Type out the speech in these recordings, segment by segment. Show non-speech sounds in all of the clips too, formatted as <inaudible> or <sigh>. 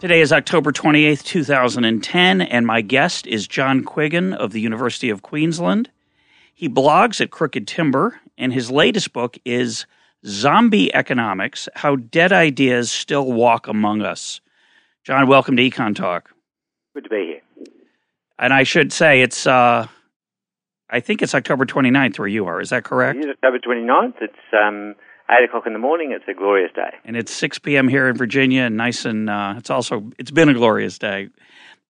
Today is October 28th, 2010, and my guest is John Quiggin of the University of Queensland. He blogs at Crooked Timber, and his latest book is Zombie Economics How Dead Ideas Still Walk Among Us. John, welcome to Econ Talk. Good to be here. And I should say, it's, uh, I think it's October 29th where you are. Is that correct? It is October 29th. It's, um, eight o'clock in the morning. It's a glorious day, and it's six p.m. here in Virginia, and nice and uh, it's also it's been a glorious day.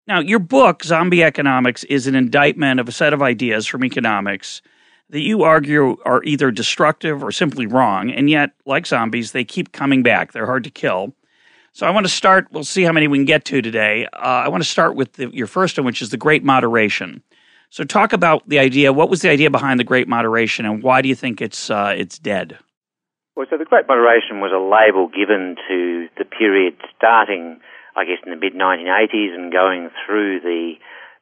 Now, your book, Zombie Economics, is an indictment of a set of ideas from economics that you argue are either destructive or simply wrong, and yet, like zombies, they keep coming back. They're hard to kill. So I want to start. We'll see how many we can get to today. Uh, I want to start with the, your first one, which is the Great Moderation. So talk about the idea. What was the idea behind the Great Moderation, and why do you think it's uh, it's dead? Well, so the Great Moderation was a label given to the period starting, I guess, in the mid 1980s and going through the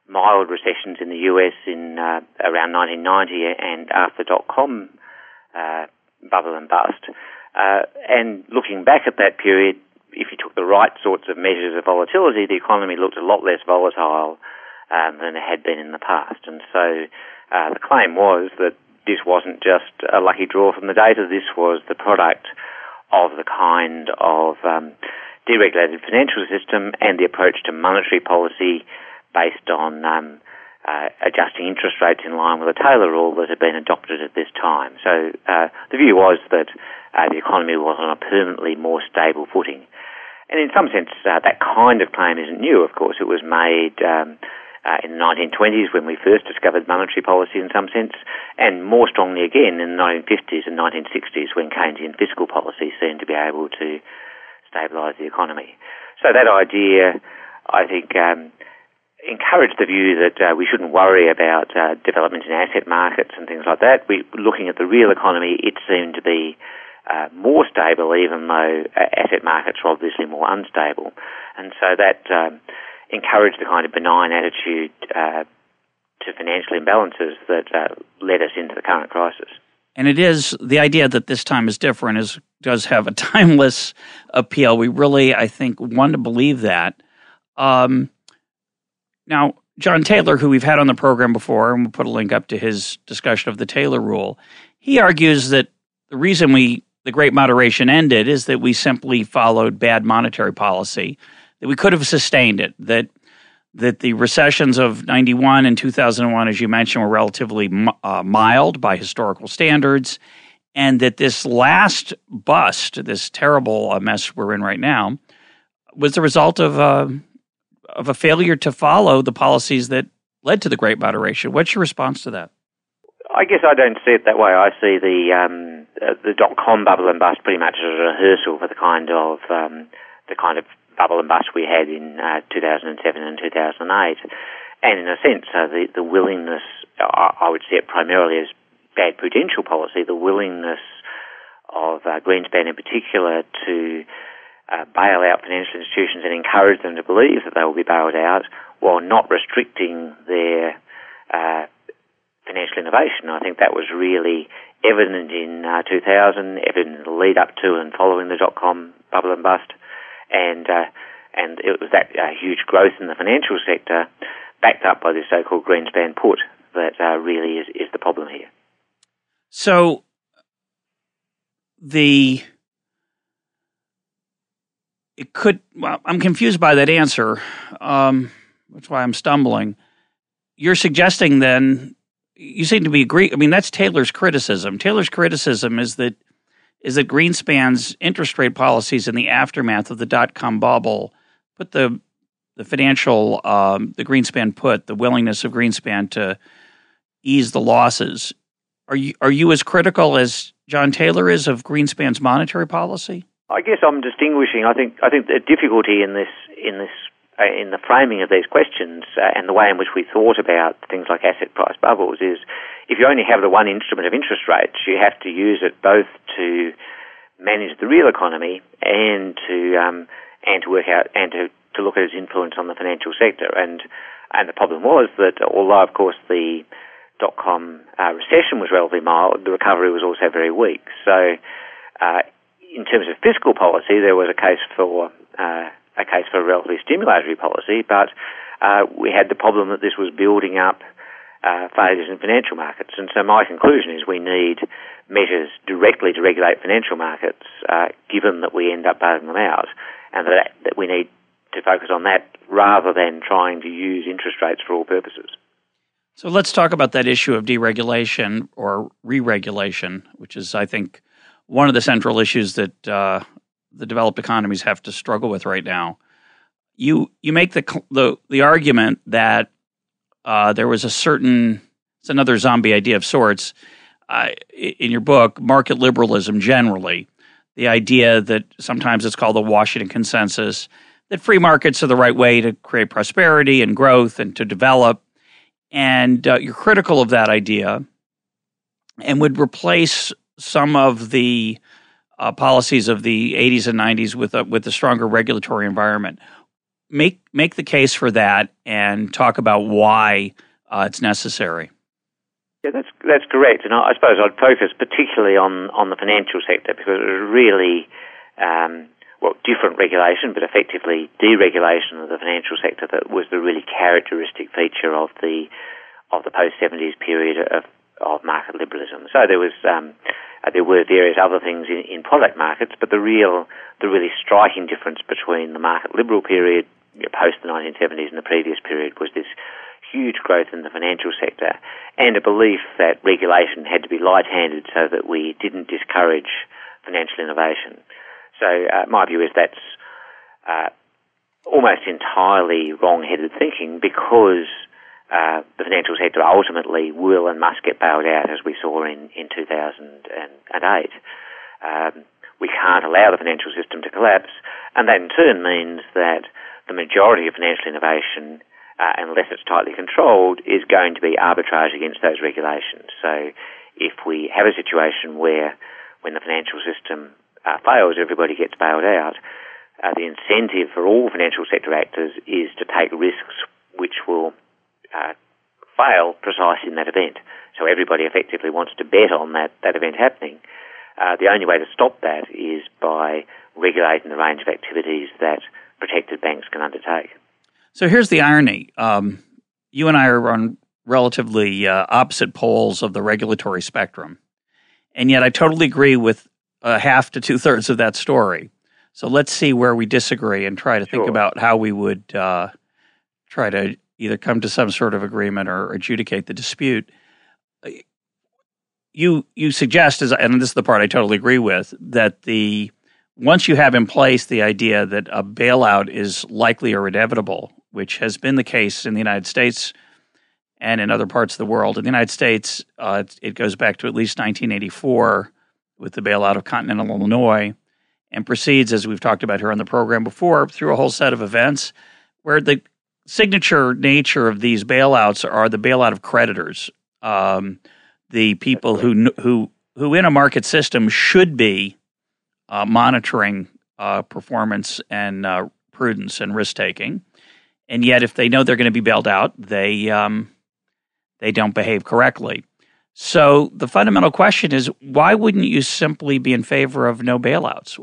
mild recessions in the US in uh, around 1990 and after dot com uh, bubble and bust. Uh, and looking back at that period, if you took the right sorts of measures of volatility, the economy looked a lot less volatile um, than it had been in the past. And so uh, the claim was that this wasn't just a lucky draw from the data. This was the product of the kind of um, deregulated financial system and the approach to monetary policy based on um, uh, adjusting interest rates in line with the Taylor rule that had been adopted at this time. So uh, the view was that uh, the economy was on a permanently more stable footing. And in some sense, uh, that kind of claim isn't new, of course. It was made um, uh, in the 1920s when we first discovered monetary policy in some sense, and more strongly again in the 1950s and 1960s when Keynesian fiscal policy seemed to be able to stabilise the economy. So that idea, I think, um, encouraged the view that uh, we shouldn't worry about uh, development in asset markets and things like that. We, looking at the real economy, it seemed to be uh, more stable, even though uh, asset markets were obviously more unstable. And so that um, encourage the kind of benign attitude uh, to financial imbalances that uh, led us into the current crisis. And it is the idea that this time is different is does have a <laughs> timeless appeal. We really, I think, want to believe that. Um, now, John Taylor, who we've had on the program before, and we'll put a link up to his discussion of the Taylor rule, he argues that the reason we the Great Moderation ended is that we simply followed bad monetary policy that we could have sustained it. That that the recessions of 91 and 2001 as you mentioned were relatively uh, mild by historical standards and that this last bust this terrible uh, mess we're in right now was the result of uh, of a failure to follow the policies that led to the great moderation what's your response to that I guess I don't see it that way. I see the um, uh, the dot com bubble and bust pretty much as a rehearsal for the kind of um, the kind of bubble and bust we had in uh, 2007 and 2008. And in a sense, uh, the, the willingness, I, I would see it primarily as bad prudential policy, the willingness of uh, Greenspan in particular to uh, bail out financial institutions and encourage them to believe that they will be bailed out while not restricting their uh, financial innovation. I think that was really evident in uh, 2000, evident in the lead up to and following the dot com bubble and bust and uh, and it was that uh, huge growth in the financial sector, backed up by the so-called Greenspan put, that uh, really is is the problem here. So the it could. Well, I'm confused by that answer. Um, that's why I'm stumbling. You're suggesting then you seem to be agree. I mean, that's Taylor's criticism. Taylor's criticism is that is that Greenspan's interest rate policies in the aftermath of the dot com bubble put the the financial um, the Greenspan put the willingness of Greenspan to ease the losses. Are you are you as critical as John Taylor is of Greenspan's monetary policy? I guess I'm distinguishing. I think I think the difficulty in this in this uh, in the framing of these questions uh, and the way in which we thought about things like asset price bubbles is if you only have the one instrument of interest rates, you have to use it both to manage the real economy and to um, and to work out and to, to look at its influence on the financial sector. And and the problem was that although of course the dot com uh, recession was relatively mild, the recovery was also very weak. So uh, in terms of fiscal policy, there was a case for uh, a case for a relatively stimulatory policy, but uh, we had the problem that this was building up uh, failures in financial markets. And so my conclusion is we need measures directly to regulate financial markets, uh, given that we end up bailing them out, and that, that we need to focus on that rather than trying to use interest rates for all purposes. So let's talk about that issue of deregulation or re-regulation, which is, I think, one of the central issues that uh, the developed economies have to struggle with right now. You you make the the, the argument that uh, there was a certain it's another zombie idea of sorts uh, in your book, market liberalism generally, the idea that sometimes it's called the Washington consensus that free markets are the right way to create prosperity and growth and to develop, and uh, you're critical of that idea and would replace some of the uh, policies of the 80s and 90s with a, with a stronger regulatory environment. Make make the case for that and talk about why uh, it's necessary. Yeah, that's that's correct, and I, I, suppose I'd focus particularly on on the financial sector because it was really um, well different regulation, but effectively deregulation of the financial sector that was the really characteristic feature of the of the post 70s period of of market liberalism. So there was um, uh, there were various other things in, in product markets, but the real the really striking difference between the market liberal period post the 1970s and the previous period was this huge growth in the financial sector and a belief that regulation had to be light-handed so that we didn't discourage financial innovation. So uh, my view is that's uh, almost entirely wrong-headed thinking because uh, the financial sector ultimately will and must get bailed out, as we saw in, in 2008. Um, we can't allow the financial system to collapse, and that in turn means that the majority of financial innovation, uh, unless it's tightly controlled, is going to be arbitrage against those regulations. So if we have a situation where when the financial system uh, fails, everybody gets bailed out, uh, the incentive for all financial sector actors is to take risks which will uh, fail precisely in that event. So everybody effectively wants to bet on that, that event happening. Uh, the only way to stop that is by regulating the range of activities that protected banks can undertake. So here's the irony. Um, you and I are on relatively uh, opposite poles of the regulatory spectrum. And yet I totally agree with uh, half to two thirds of that story. So let's see where we disagree and try to sure. think about how we would uh, try to either come to some sort of agreement or adjudicate the dispute. You you suggest, as and this is the part I totally agree with, that the once you have in place the idea that a bailout is likely or inevitable, which has been the case in the United States and in other parts of the world. In the United States, uh, it, goes back to at least 1984 with the bailout of Continental Illinois and proceeds, as we've talked about here on the program before, through a whole set of events where the signature nature of these bailouts are the bailout of creditors, um, the people who who who in a market system should be uh, monitoring uh, performance and uh, prudence and risk taking, and yet if they know they're going to be bailed out, they um, they don't behave correctly. So the fundamental question is, why wouldn't you simply be in favor of no bailouts?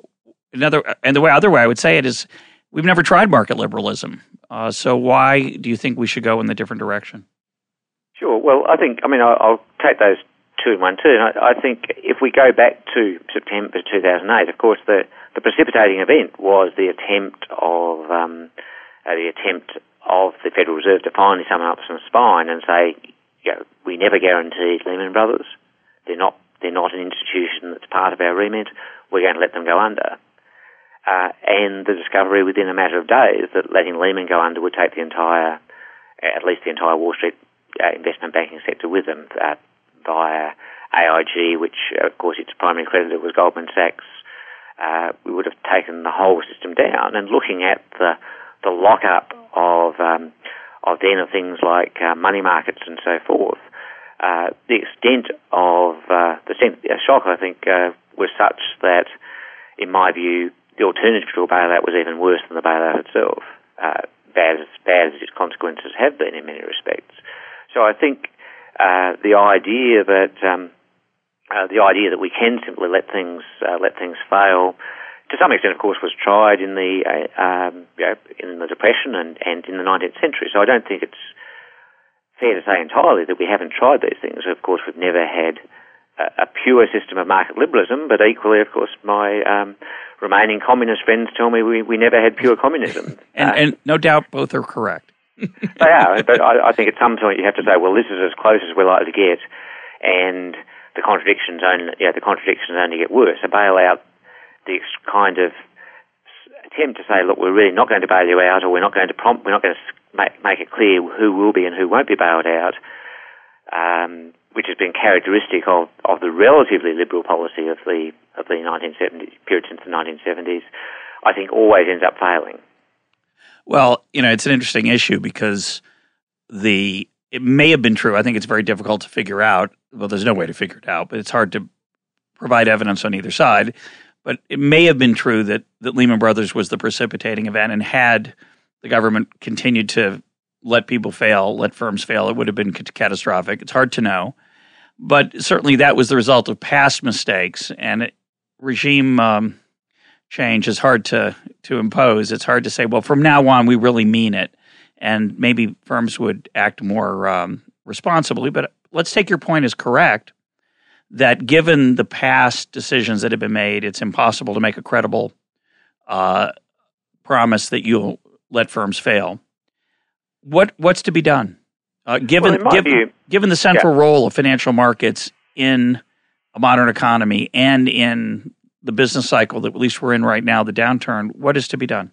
Another, and the way other way I would say it is, we've never tried market liberalism. Uh, so why do you think we should go in the different direction? Sure. Well, I think I mean I'll, I'll take those two in one too. I, I, think if we go back to September 2008, of course the the precipitating event was the attempt of um, uh, the attempt of the Federal Reserve to finally summon up some spine and say, you know, we never guaranteed Lehman Brothers. They're not they're not an institution that's part of our remit. We're going to let them go under uh, and the discovery within a matter of days that letting Lehman go under would take the entire, at least the entire Wall Street uh, investment banking sector with them uh, via AIG, which of course its primary creditor was Goldman Sachs. Uh, we would have taken the whole system down. And looking at the the lockup of um, of then of things like uh, money markets and so forth, uh, the extent of uh, the shock, I think, uh, was such that, in my view, the alternative to a bailout was even worse than the bailout itself, uh, bad, as, bad as its consequences have been in many respects. So I think uh, the idea that um, uh, the idea that we can simply let things let things fail to some extent, of course, was tried in the uh, um, you know, in the Depression and, and in the 19th century. So I don't think it's fair to say entirely that we haven't tried these things. Of course, we've never had a, a pure system of market liberalism, but equally, of course, my um, remaining communist friends tell me we, we never had pure communism. <laughs> and, uh, and no doubt both are correct. <laughs> they are, but I, I think at some point you have to say, well, this is as close as we're likely to get, and the contradictions only, know, the contradictions only get worse. A bailout the kind of attempt to say, look, we're really not going to bail you out, or we're not going to prompt, we're not going to make, make it clear who will be and who won't be bailed out, um, which has been characteristic of, of the relatively liberal policy of the of the 1970s period since the 1970s, I think always ends up failing. Well, you know, it's an interesting issue because the it may have been true. I think it's very difficult to figure out. Well, there's no way to figure it out, but it's hard to provide evidence on either side. But it may have been true that, that Lehman Brothers was the precipitating event, and had the government continued to let people fail, let firms fail, it would have been catastrophic. It's hard to know. But certainly that was the result of past mistakes, and it, regime um, change is hard to, to impose. It's hard to say, well, from now on, we really mean it. And maybe firms would act more um, responsibly. But let's take your point as correct that given the past decisions that have been made, it's impossible to make a credible uh, promise that you'll let firms fail. What what's to be done? Uh, given well, given, view, given the central yeah. role of financial markets in a modern economy and in the business cycle that at least we're in right now, the downturn, what is to be done?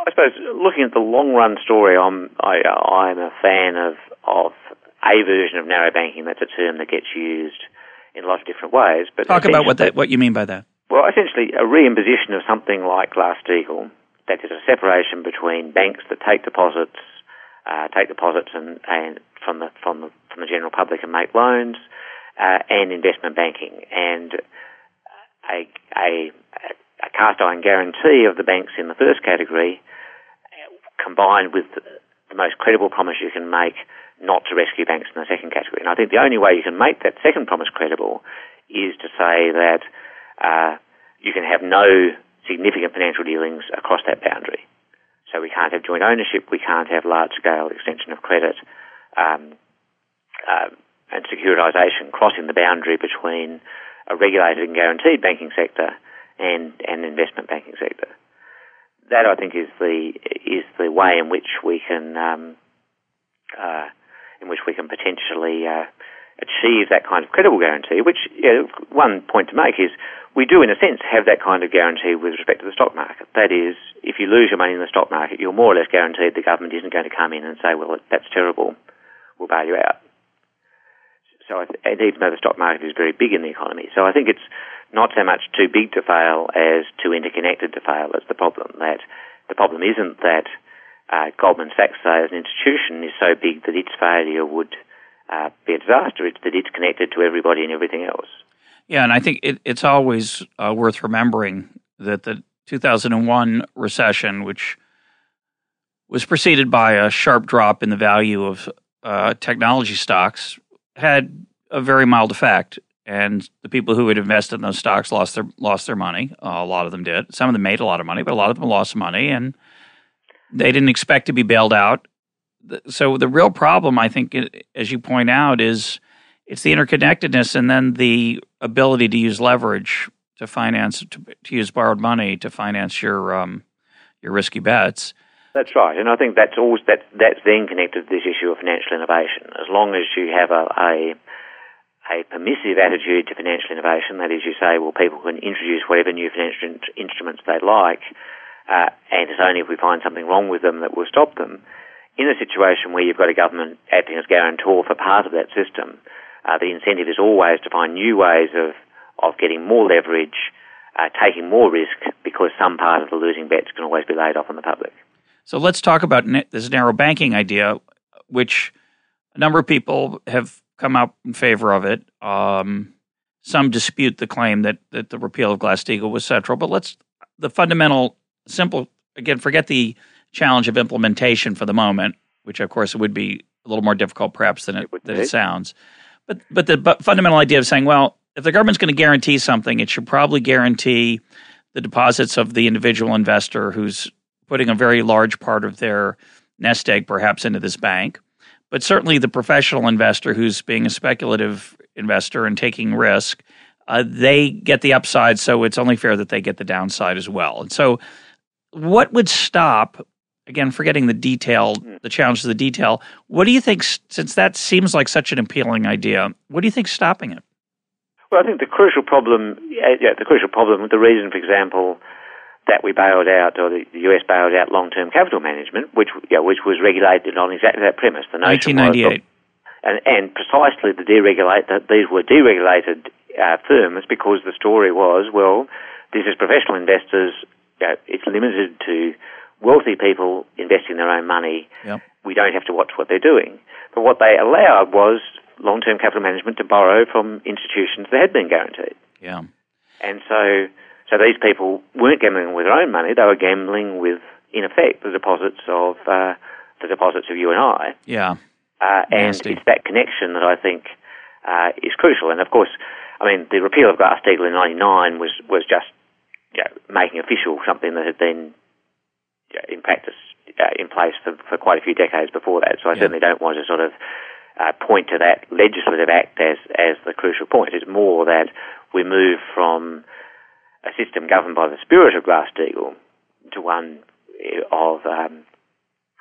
I suppose looking at the long run story, I'm I, I'm a fan of of a version of narrow banking. That's a term that gets used in a lot of different ways. But talk about what that, what you mean by that. Well, essentially, a reimposition of something like Glass-Steagall, that is a separation between banks that take deposits, uh, take deposits and, and from the from the from the general public and make loans, uh, and investment banking, and a, a, a cast iron guarantee of the banks in the first category, combined with the most credible promise you can make not to rescue banks in the second category. And I think the only way you can make that second promise credible is to say that uh, you can have no significant financial dealings across that boundary. So we can't have joint ownership, we can't have large scale extension of credit um, uh, and securitisation crossing the boundary between a regulated and guaranteed banking sector and an investment banking sector. That I think is the is the way in which we can um, uh, in which we can potentially uh, achieve that kind of credible guarantee, which you know, one point to make is we do, in a sense, have that kind of guarantee with respect to the stock market. That is, if you lose your money in the stock market, you're more or less guaranteed the government isn't going to come in and say, well, that's terrible, we'll bail you out. So, and even though the stock market is very big in the economy, so I think it's not so much too big to fail as too interconnected to fail. That's the problem. That the problem isn't that uh, Goldman Sachs, as an institution, is so big that its failure would uh, be a disaster. It's that it's connected to everybody and everything else. Yeah, and I think it, it's always uh, worth remembering that the 2001 recession, which was preceded by a sharp drop in the value of uh, technology stocks, had a very mild effect. And the people who had invested in those stocks lost their lost their money. Uh, a lot of them did. Some of them made a lot of money, but a lot of them lost money. And they didn't expect to be bailed out. So the real problem, I think, as you point out, is it's the interconnectedness and then the ability to use leverage to finance, to, to use borrowed money to finance your um, your risky bets. That's right, and I think that's always that that's then connected to this issue of financial innovation. As long as you have a, a a permissive attitude to financial innovation, that is, you say, well, people can introduce whatever new financial in- instruments they like, uh, and it's only if we find something wrong with them that we'll stop them. In a situation where you've got a government acting as guarantor for part of that system, uh, the incentive is always to find new ways of, of getting more leverage, uh, taking more risk, because some part of the losing bets can always be laid off on the public. So let's talk about this narrow banking idea, which a number of people have come out in favor of it. Um, some dispute the claim that, that the repeal of Glass Steagall was central, but let's the fundamental, simple again. Forget the challenge of implementation for the moment, which of course would be a little more difficult perhaps than it, it than it sounds. But but the but fundamental idea of saying, well, if the government's going to guarantee something, it should probably guarantee the deposits of the individual investor who's putting a very large part of their nest egg perhaps into this bank. But certainly the professional investor who's being a speculative investor and taking risk, uh, they get the upside, so it's only fair that they get the downside as well. And so, what would stop again, forgetting the detail, hmm. the challenge of the detail, what do you think, since that seems like such an appealing idea, what do you think stopping it? Well, I think the crucial problem, yeah, the crucial problem, the reason, for example, that we bailed out, or the, US bailed out long-term capital management, which, yeah, which was regulated on exactly that premise. The notion 1998. Was, and, and precisely the deregulate, that these were deregulated uh, firms because the story was, well, this is professional investors, you know, it's limited to wealthy people investing their own money. Yep. We don't have to watch what they're doing. But what they allowed was long-term capital management to borrow from institutions that had been guaranteed. Yeah. And so, so these people weren't gambling with their own money; they were gambling with, in effect, the deposits of uh, the deposits of you and I. Yeah. Uh, and it's that connection that I think uh, is crucial. And of course, I mean, the repeal of Glass-Steagall in '99 was was just you know, making official something that had been in practice uh, in place for, for quite a few decades before that. So I yeah. certainly don't want to sort of uh, point to that legislative act as, as the crucial point. It's more that we move from a system governed by the spirit of Glass-Steagall to one of um,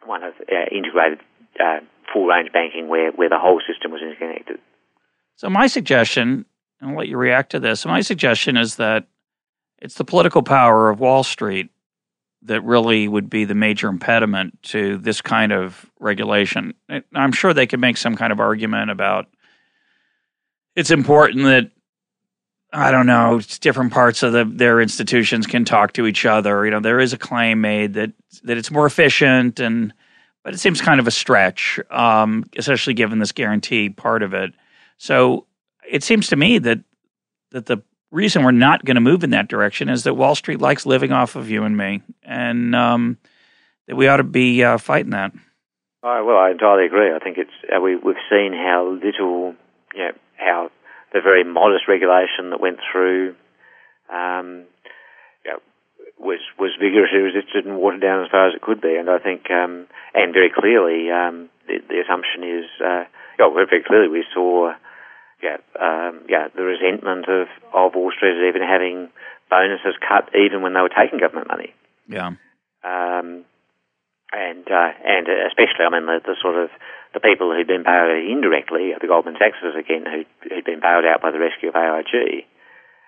one of uh, integrated uh, full range banking where, where the whole system was interconnected. So my suggestion, and I'll let you react to this. My suggestion is that it's the political power of Wall Street that really would be the major impediment to this kind of regulation. I'm sure they could make some kind of argument about it's important that I don't know different parts of the, their institutions can talk to each other. You know, there is a claim made that that it's more efficient, and but it seems kind of a stretch, um, especially given this guarantee part of it. So it seems to me that that the reason we're not going to move in that direction is that Wall Street likes living off of you and me, and um, that we ought to be uh, fighting that. Well, I entirely agree. I think it's uh, we, we've seen how little, you know, how the very modest regulation that went through um, you know, was was vigorously resisted and watered down as far as it could be. And I think, um, and very clearly, um, the, the, assumption is, uh, very clearly we saw yeah, um, yeah, the resentment of, of Wall Street even having bonuses cut even when they were taking government money. Yeah. Um, and uh, and especially, I mean, the, the, sort of the people who'd been bailed out indirectly, the Goldman Sachses again, who who'd been bailed out by the rescue of AIG,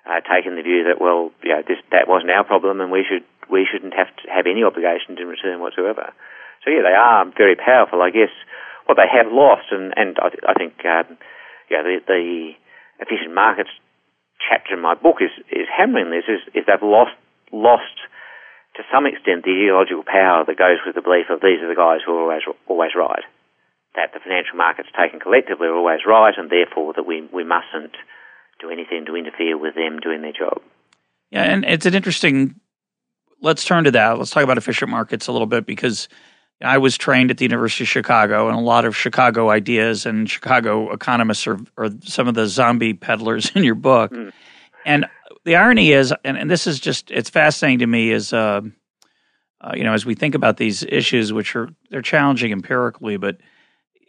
uh, taking the view that well, yeah, this that wasn't our problem, and we should we shouldn't have to have any obligations in return whatsoever. So yeah, they are very powerful. I guess what they have lost, and and I, th- I think. Um, you know, the, the efficient markets chapter in my book is, is hammering this, is, is they've lost, lost to some extent the ideological power that goes with the belief of these are the guys who are always, always right. That the financial markets taken collectively are always right and therefore that we, we mustn't do anything to interfere with them doing their job. Yeah, and it's an interesting. Let's turn to that. Let's talk about efficient markets a little bit because I was trained at the University of Chicago, and a lot of Chicago ideas and Chicago economists are, are some of the zombie peddlers <laughs> in your book. Mm. And the irony is, and, and, this is just, it's fascinating to me, is, uh, uh, you know, as we think about these issues, which are, they're challenging empirically, but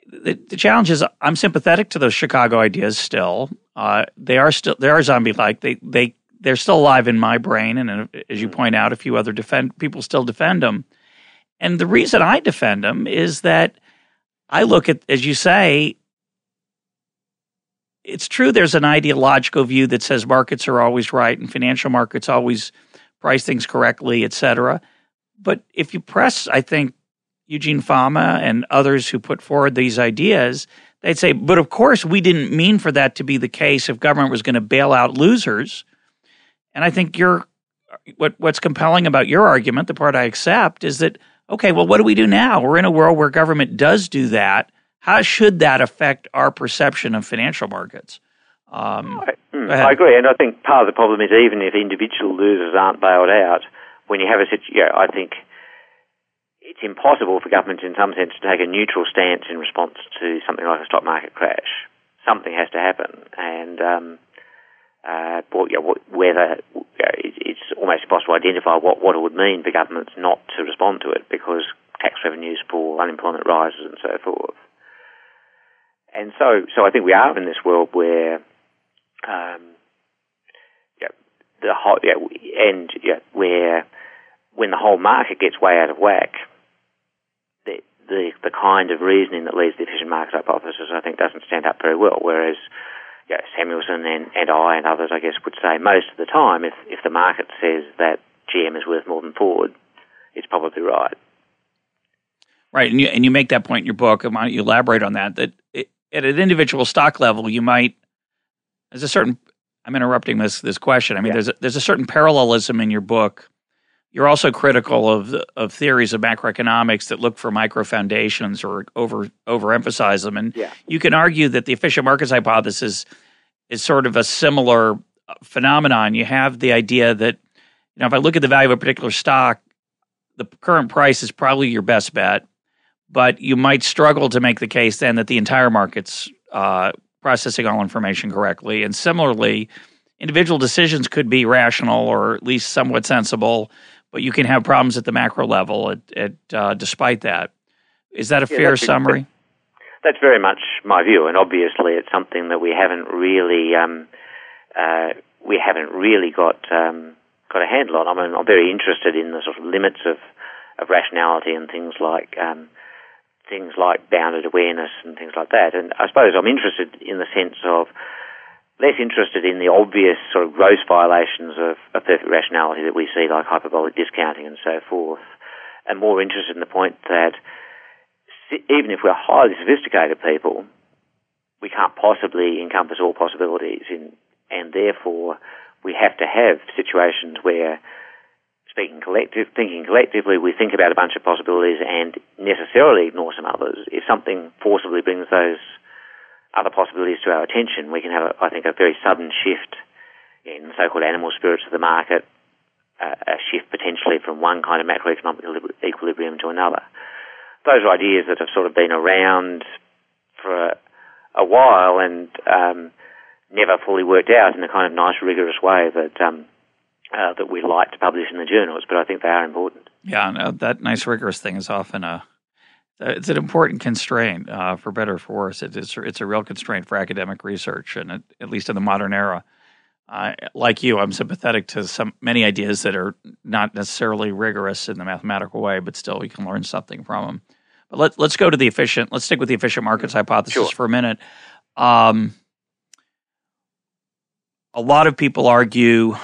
the, the challenge is I'm sympathetic to those Chicago ideas still. Uh, they are still, they are zombie like. They, they, they're still alive in my brain. And uh, as you mm. point out, a few other defend, people still defend them and the reason I defend them is that I look at, as you say, it's true there's an ideological view that says markets are always right and financial markets always price things correctly, et cetera. But if you press, I think, Eugene Fama and others who put forward these ideas, they'd say, but of course, we didn't mean for that to be the case if government was going to bail out losers. And I think you're, what, what's compelling about your argument, the part I accept, is that Okay, well, what do we do now? We're in a world where government does do that. How should that affect our perception of financial markets? Um, I, mm, I, agree, and I think part of the problem is even if individual losers aren't bailed out, when you have a situation, yeah, I think it's impossible for governments, in some sense, to take a neutral stance in response to something like a stock market crash. Something has to happen, and um, uh, you know, whether you know, it's almost impossible to identify what, what it would mean for governments not to respond to it because tax revenues fall, unemployment rises, and so forth. And so, so I think we are in this world where um, yeah, the whole, yeah, and yeah, where when the whole market gets way out of whack, the, the kind of reasoning that leads the efficient market hypothesis, I think, doesn't stand up very well. Whereas you know, Samuelson and, and I and others, I guess, would say most of the time, if, if the market says that GM is worth more than Ford, it's probably right. Right, and you and you make that point in your book. Why don't you elaborate on that? That it, at an individual stock level, you might there's a certain. I'm interrupting this this question. I mean, yeah. there's a, there's a certain parallelism in your book. You're also critical of of theories of macroeconomics that look for micro foundations or over overemphasize them, and yeah. you can argue that the efficient markets hypothesis is sort of a similar uh, phenomenon. You have the idea that you know if I look at the value of a particular stock, the current price is probably your best bet, but you might struggle to make the case then that the entire market's uh, processing all information correctly. And similarly, individual decisions could be rational or at least somewhat sensible, but you can have problems at the macro level. At, at uh, despite that, is that a yeah, fair summary? That's very much my view, and obviously it's something that we haven't really um, uh, we haven't really got um, got a handle on. I mean, I'm very interested in the sort of limits of of rationality and things like um, things like bounded awareness and things like that. And I suppose I'm interested in the sense of less interested in the obvious sort of gross violations of, perfect rationality that we see, like hyperbolic discounting and so forth, and more interested in the point that even if we're highly sophisticated people, we can't possibly encompass all possibilities, in, and therefore we have to have situations where speaking collective, thinking collectively, we think about a bunch of possibilities and necessarily ignore some others. If something forcibly brings those other possibilities to our attention, we can have, I think, a very sudden shift in so-called animal spirits of the market, uh, a shift potentially from one kind of macroeconomic equilibrium to another. Those are ideas that have sort of been around for a, a while and um, never fully worked out in the kind of nice, rigorous way that um, uh, that we like to publish in the journals, but I think they are important. Yeah, no, that nice rigorous thing is often a it's an important constraint uh, for better or for worse. It, it's it's a real constraint for academic research, and it, at least in the modern era. Uh, like you, I'm sympathetic to some many ideas that are not necessarily rigorous in the mathematical way, but still we can learn something from them. But let's let's go to the efficient. Let's stick with the efficient markets hypothesis sure. for a minute. Um, a lot of people argue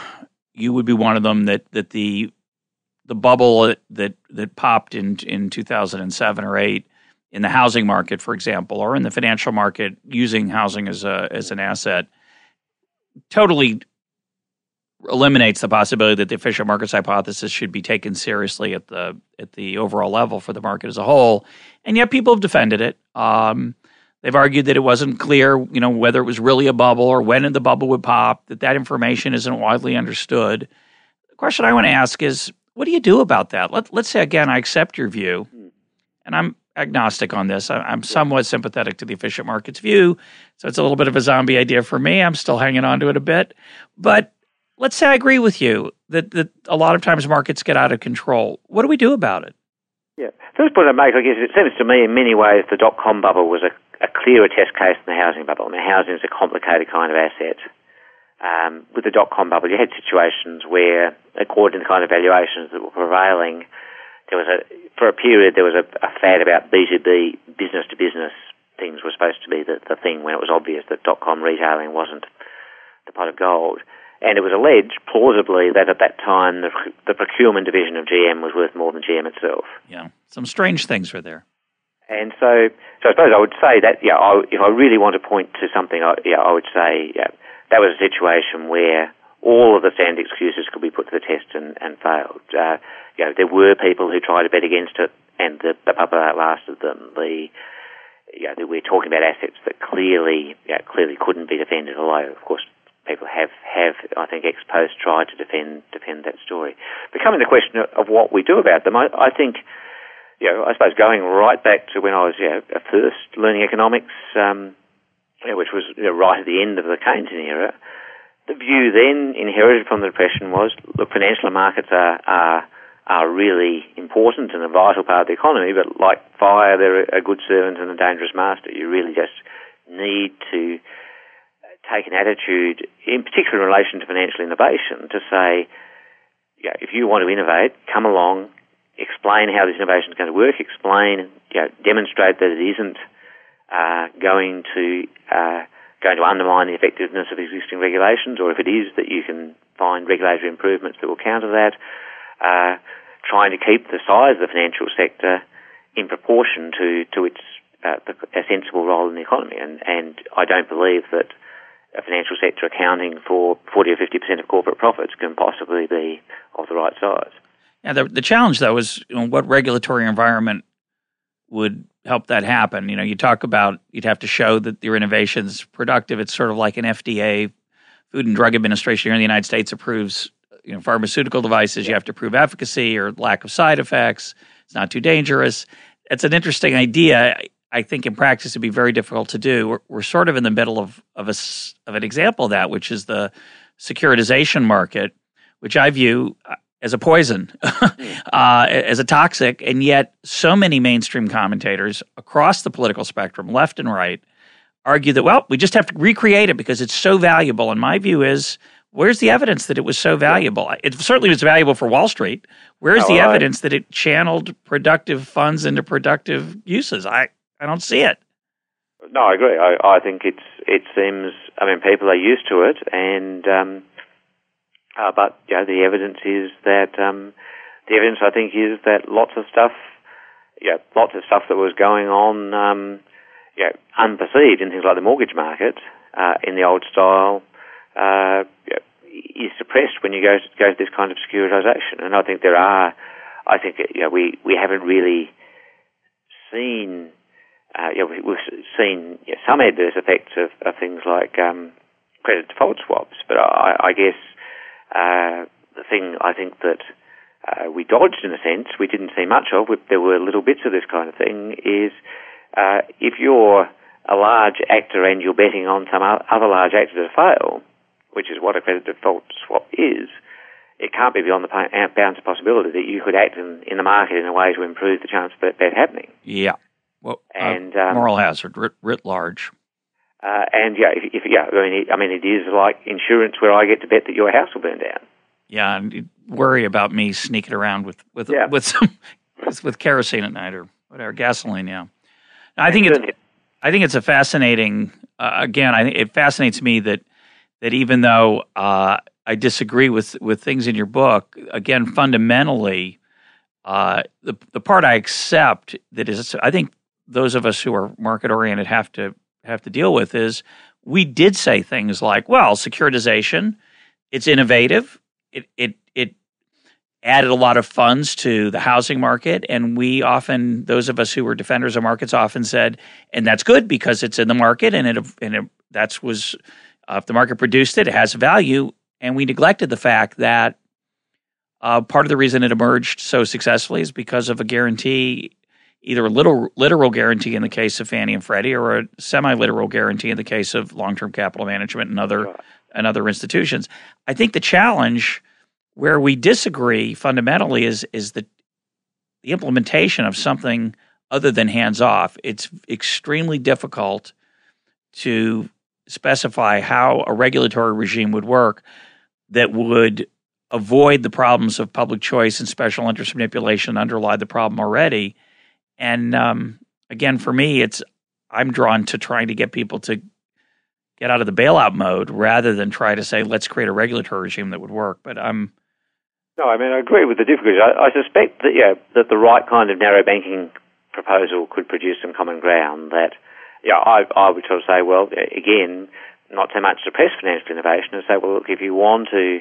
you would be one of them that that the the bubble that that popped in in 2007 or 8 in the housing market for example or in the financial market using housing as a as an asset totally eliminates the possibility that the efficient markets hypothesis should be taken seriously at the at the overall level for the market as a whole and yet people have defended it um, They've argued that it wasn't clear, you know, whether it was really a bubble or when the bubble would pop, that that information isn't widely understood. The question I want to ask is, what do you do about that? Let, let's say, again, I accept your view, mm-hmm. and I'm agnostic on this. I, am somewhat sympathetic to the efficient markets view, so it's a little bit of a zombie idea for me. I'm still hanging on to it a bit. But let's say I agree with you that, that a lot of times markets get out of control. What do we do about it? Yeah. First point I make, I guess, it seems to me in many ways the dot com bubble was a a clearer test case than the housing bubble. I mean, housing is a complicated kind of asset. Um, with the dot com bubble, you had situations where, according to the kind of valuations that were prevailing, there was a for a period there was a, a fad about B two B, business to business things were supposed to be the, the thing when it was obvious that dot com retailing wasn't the pot of gold. And it was alleged, plausibly, that at that time the, the procurement division of GM was worth more than GM itself. Yeah, some strange things were there. And so, so I suppose I would say that, yeah, I, if I really want to point to something, I, yeah, I would say yeah, that was a situation where all of the standard excuses could be put to the test and, and failed. Uh, you know, there were people who tried to bet against it, and the, the bubble outlasted them. The you know, we're talking about assets that clearly you know, clearly couldn't be defended, although of course people have, have I think ex post tried to defend defend that story. Becoming the question of what we do about them, I, I think you know, I suppose going right back to when I was you know, first learning economics, um, which was you know, right at the end of the Keynesian era, the view then inherited from the Depression was, look, financial markets are, are, are really important and a vital part of the economy, but like fire, they're a good servant and a dangerous master. You really just need to take an attitude, in particular in relation to financial innovation, to say, if you want to innovate, come along, explain how this innovation is going to work, explain, you know, demonstrate that it isn't uh, going to uh, going to undermine the effectiveness of existing regulations, or if it is, that you can find regulatory improvements that will counter that. Uh, trying to keep the size of the financial sector in proportion to to its uh, a sensible role in the economy, and and I don't believe that a financial sector accounting for 40 or 50 percent of corporate profits can possibly be of the right size. Now, the, the challenge though is you know, what regulatory environment would help that happen. You know, you talk about you'd have to show that your innovation's productive. It's sort of like an FDA, Food and Drug Administration here in the United States approves you know pharmaceutical devices. You have to prove efficacy or lack of side effects. It's not too dangerous. It's an interesting idea. I think in practice it'd be very difficult to do. We're, we're sort of in the middle of of a of an example of that, which is the securitization market, which I view as a poison, <laughs> uh, as a toxic, and yet so many mainstream commentators across the political spectrum, left and right, argue that well, we just have to recreate it because it's so valuable. And my view is, where's the evidence that it was so valuable? It certainly was valuable for Wall Street. Where's oh, the evidence that it channeled productive funds into productive uses? I I don't see it. No, I agree. I, I think it's it seems. I mean, people are used to it, and um, uh, but you know, the evidence is that um, the evidence I think is that lots of stuff, yeah, lots of stuff that was going on, um, yeah, unperceived in things like the mortgage market uh, in the old style, uh, yeah, is suppressed when you go to, go to this kind of securitization. And I think there are, I think you know, we we haven't really seen. Uh, you know, we've seen you know, some adverse effects of, of things like um, credit default swaps, but I, I guess uh, the thing I think that uh, we dodged in a sense, we didn't see much of, there were little bits of this kind of thing, is uh, if you're a large actor and you're betting on some other large actor to fail, which is what a credit default swap is, it can't be beyond the bounds of possibility that you could act in, in the market in a way to improve the chance of that bet happening. Yeah. Well, uh, and uh, um, moral hazard writ, writ large. Uh, and yeah, if, if, yeah, I mean, it, I mean, it is like insurance where I get to bet that your house will burn down. Yeah, and worry about me sneaking around with with yeah. with some <laughs> with, with, kerosene at night or whatever gasoline. Yeah, I think it's I think it's a fascinating. Uh, again, I think it fascinates me that that even though uh, I disagree with with things in your book, again, fundamentally, uh, the the part I accept that is, I think those of us who are market oriented have to have to deal with is we did say things like, well, securitization, it's innovative. It, it, it added a lot of funds to the housing market. And we often, those of us who were defenders of markets often said, and that's good because it's in the market and it, and it, that's was, uh, if the market produced it, it has value. And we neglected the fact that uh, part of the reason it emerged so successfully is because of a guarantee either a little literal guarantee in the case of Fannie and Freddie or a semi-literal guarantee in the case of long-term capital management and other and other institutions. I think the challenge where we disagree fundamentally is is the the implementation of something other than hands off. It's extremely difficult to specify how a regulatory regime would work that would avoid the problems of public choice and special interest manipulation underlie the problem already and um, again, for me, it's I'm drawn to trying to get people to get out of the bailout mode rather than try to say let's create a regulatory regime that would work. But I'm no, I mean I agree with the difficulties. I, I suspect that yeah that the right kind of narrow banking proposal could produce some common ground. That yeah, I I would sort of say well again not so much suppress financial innovation and say, well, look, if you want to,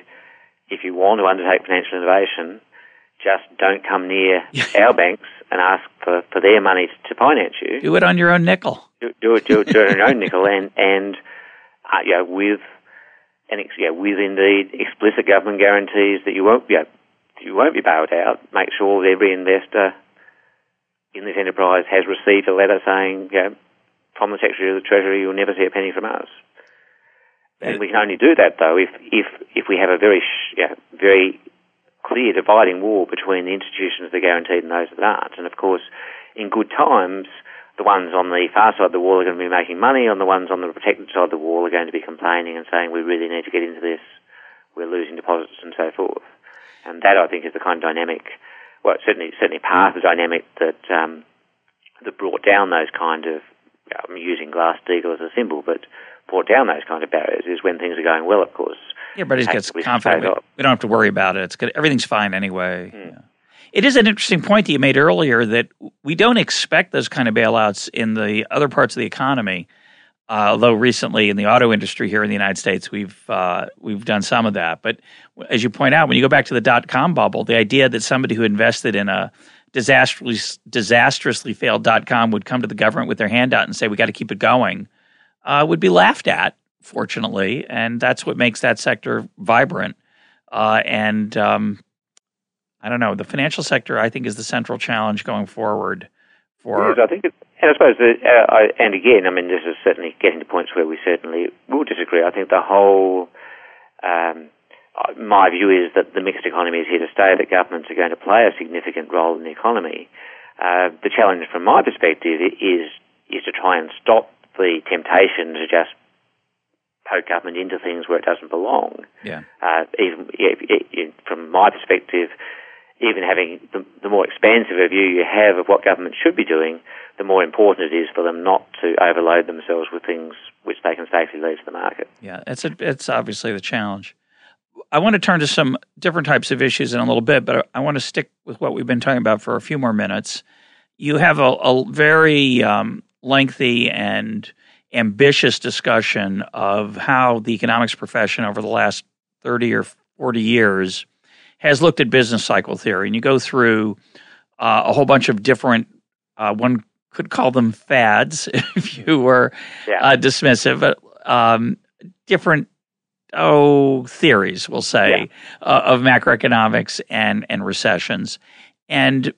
if you want to undertake financial innovation, just don't come near <laughs> our banks and ask for, for their money to finance you. Do it on your own nickel. Do, do it, do it, do it on your own nickel, and and uh, you know, with and yeah, with indeed explicit government guarantees that you won't be you won't be bailed out. Make sure that every investor in this enterprise has received a letter saying, you know, from the Secretary of the Treasury, you'll never see a penny from us. And we can only do that though if if if we have a very yeah, very clear dividing wall between the institutions that are guaranteed and those that aren't. And of course, in good times, the ones on the far side of the wall are going to be making money, and the ones on the protected side of the wall are going to be complaining and saying we really need to get into this. We're losing deposits and so forth. And that I think is the kind of dynamic. Well, certainly certainly part of the dynamic that um, that brought down those kind of. I'm using Glass Steagall as a symbol, but brought down those kind of barriers is when things are going well, of course. Yeah, Everybody gets confident. We, we, don't have to worry about it. It's good. Everything's fine anyway. Mm. Yeah. It is an interesting point that you made earlier that we don't expect those kind of bailouts in the other parts of the economy. Uh, although recently in the auto industry here in the United States, we've uh, we've done some of that. But as you point out, when you go back to the dot com bubble, the idea that somebody who invested in a disastrously disastrously failed dot com would come to the government with their hand out and say we got to keep it going uh, would be laughed at, fortunately, and that's what makes that sector vibrant. Uh, and um, I don't know, the financial sector, I think, is the central challenge going forward. For I think, and I suppose, uh, I, and again, I mean, this is certainly getting to points where we certainly will disagree. I think the whole um, uh, my view is that the mixed economy is here to stay, that governments are going to play a significant role in the economy. Uh, the challenge from my perspective is is to try and stop the temptation to just poke government into things where it doesn't belong. Yeah. Uh, even from my perspective, even having the, the, more expansive a view you have of what government should be doing, the more important it is for them not to overload themselves with things which they can safely leave to the market. Yeah, it's a, it's obviously the challenge. I want to turn to some different types of issues in a little bit, but I want to stick with what we've been talking about for a few more minutes. You have a, a very um, lengthy and ambitious discussion of how the economics profession over the last 30 or 40 years has looked at business cycle theory. And you go through uh, a whole bunch of different, uh, one could call them fads <laughs> if you were yeah. uh, dismissive, but um, different oh theories, we'll say, yeah. Uh, of macroeconomics and and recessions. And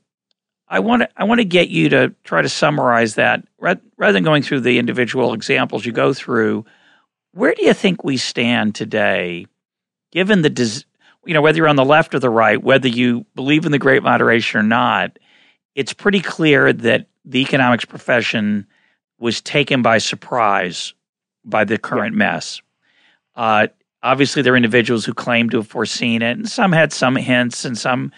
I want to I want to get you to try to summarize that rather, than going through the individual examples you go through. Where do you think we stand today, given the you know whether you're on the left or the right, whether you believe in the Great Moderation or not? It's pretty clear that the economics profession was taken by surprise by the current mess. Uh, obviously, there are individuals who claim to have foreseen it, and some had some hints, and some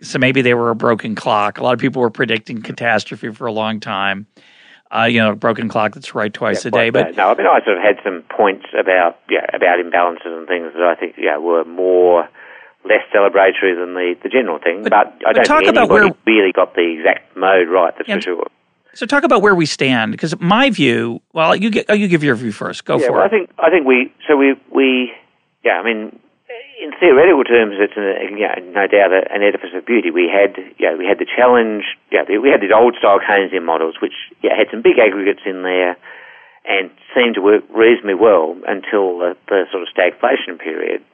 so maybe they were a broken clock. A lot of people were predicting catastrophe for a long time. Uh, you know, a broken clock that's right twice yeah, a day. But no, I mean, I sort of had some points about yeah about imbalances and things that I think yeah were more less celebratory than the, the general thing. But, but I don't think anybody where, really got the exact mode right. That's yeah, for sure. So talk about where we stand, because my view. Well, you get, oh, you give your view first. Go yeah, for well, it. I think I think we so we we yeah. I mean, in theoretical terms, it's uh, you know, no doubt an edifice of beauty. We had, you know, we had the challenge, yeah, we had these old style Keynesian models, which had some big aggregates in there, and seemed to work reasonably well until the, the sort of stagflation period.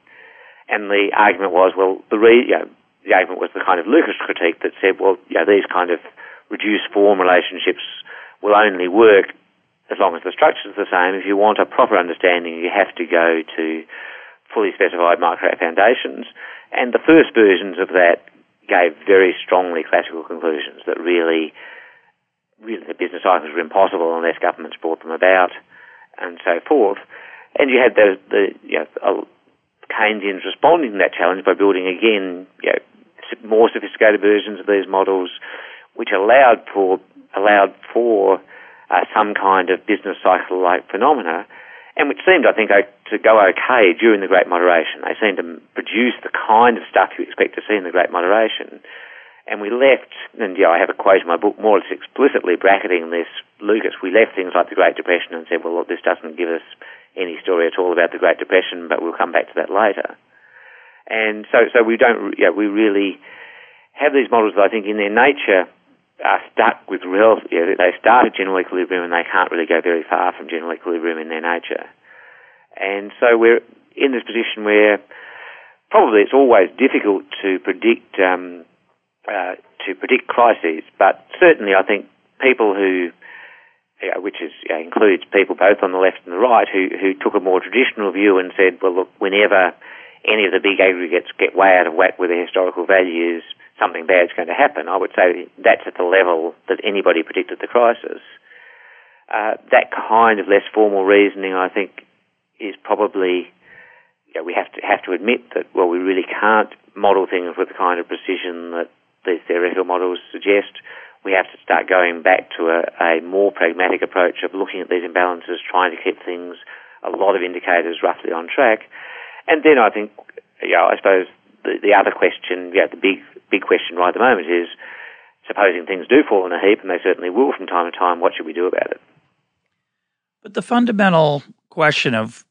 And the argument was, well, the re, you know, the argument was the kind of Lucas critique that said, well, you know, these kind of reduced form relationships will only work as long as the structure is the same. If you want a proper understanding, you have to go to fully specified micro foundations. And the first versions of that gave very strongly classical conclusions that really, really the business cycles were impossible unless governments brought them about, and so forth. And you had the, the you know, Keynesians responding to that challenge by building again, you know, more sophisticated versions of these models, which allowed for allowed for uh, some kind of business cycle-like phenomena and which seemed, I think, to go okay during the Great Moderation. They seemed to produce the kind of stuff you expect to see in the Great Moderation. And we left, and yeah, I have a quote in my book more or less explicitly bracketing this, Lucas, we left things like the Great Depression and said, well, look, this doesn't give us any story at all about the Great Depression, but we'll come back to that later. And so, so we don't, yeah, we really have these models that I think in their nature are stuck with real, know, they start at general equilibrium and they can't really go very far from general equilibrium in their nature. And so we're in this position where probably it's always difficult to predict um, uh, to predict crises, but certainly I think people who, you know, which is, you know, includes people both on the left and the right, who who took a more traditional view and said, well, look, whenever any of the big aggregates get way out of whack with their historical values, something bad's going to happen. I would say that's at the level that anybody predicted the crisis. Uh, that kind of less formal reasoning, I think, is probably you know, we have to have to admit that well, we really can't model things with the kind of precision that these theoretical models suggest. We have to start going back to a, a more pragmatic approach of looking at these imbalances, trying to keep things, a lot of indicators roughly on track. And then I think, you know, I suppose the, the other question, yeah, the big big question right at the moment is, supposing things do fall in a heap, and they certainly will from time to time, what should we do about it? But the fundamental question of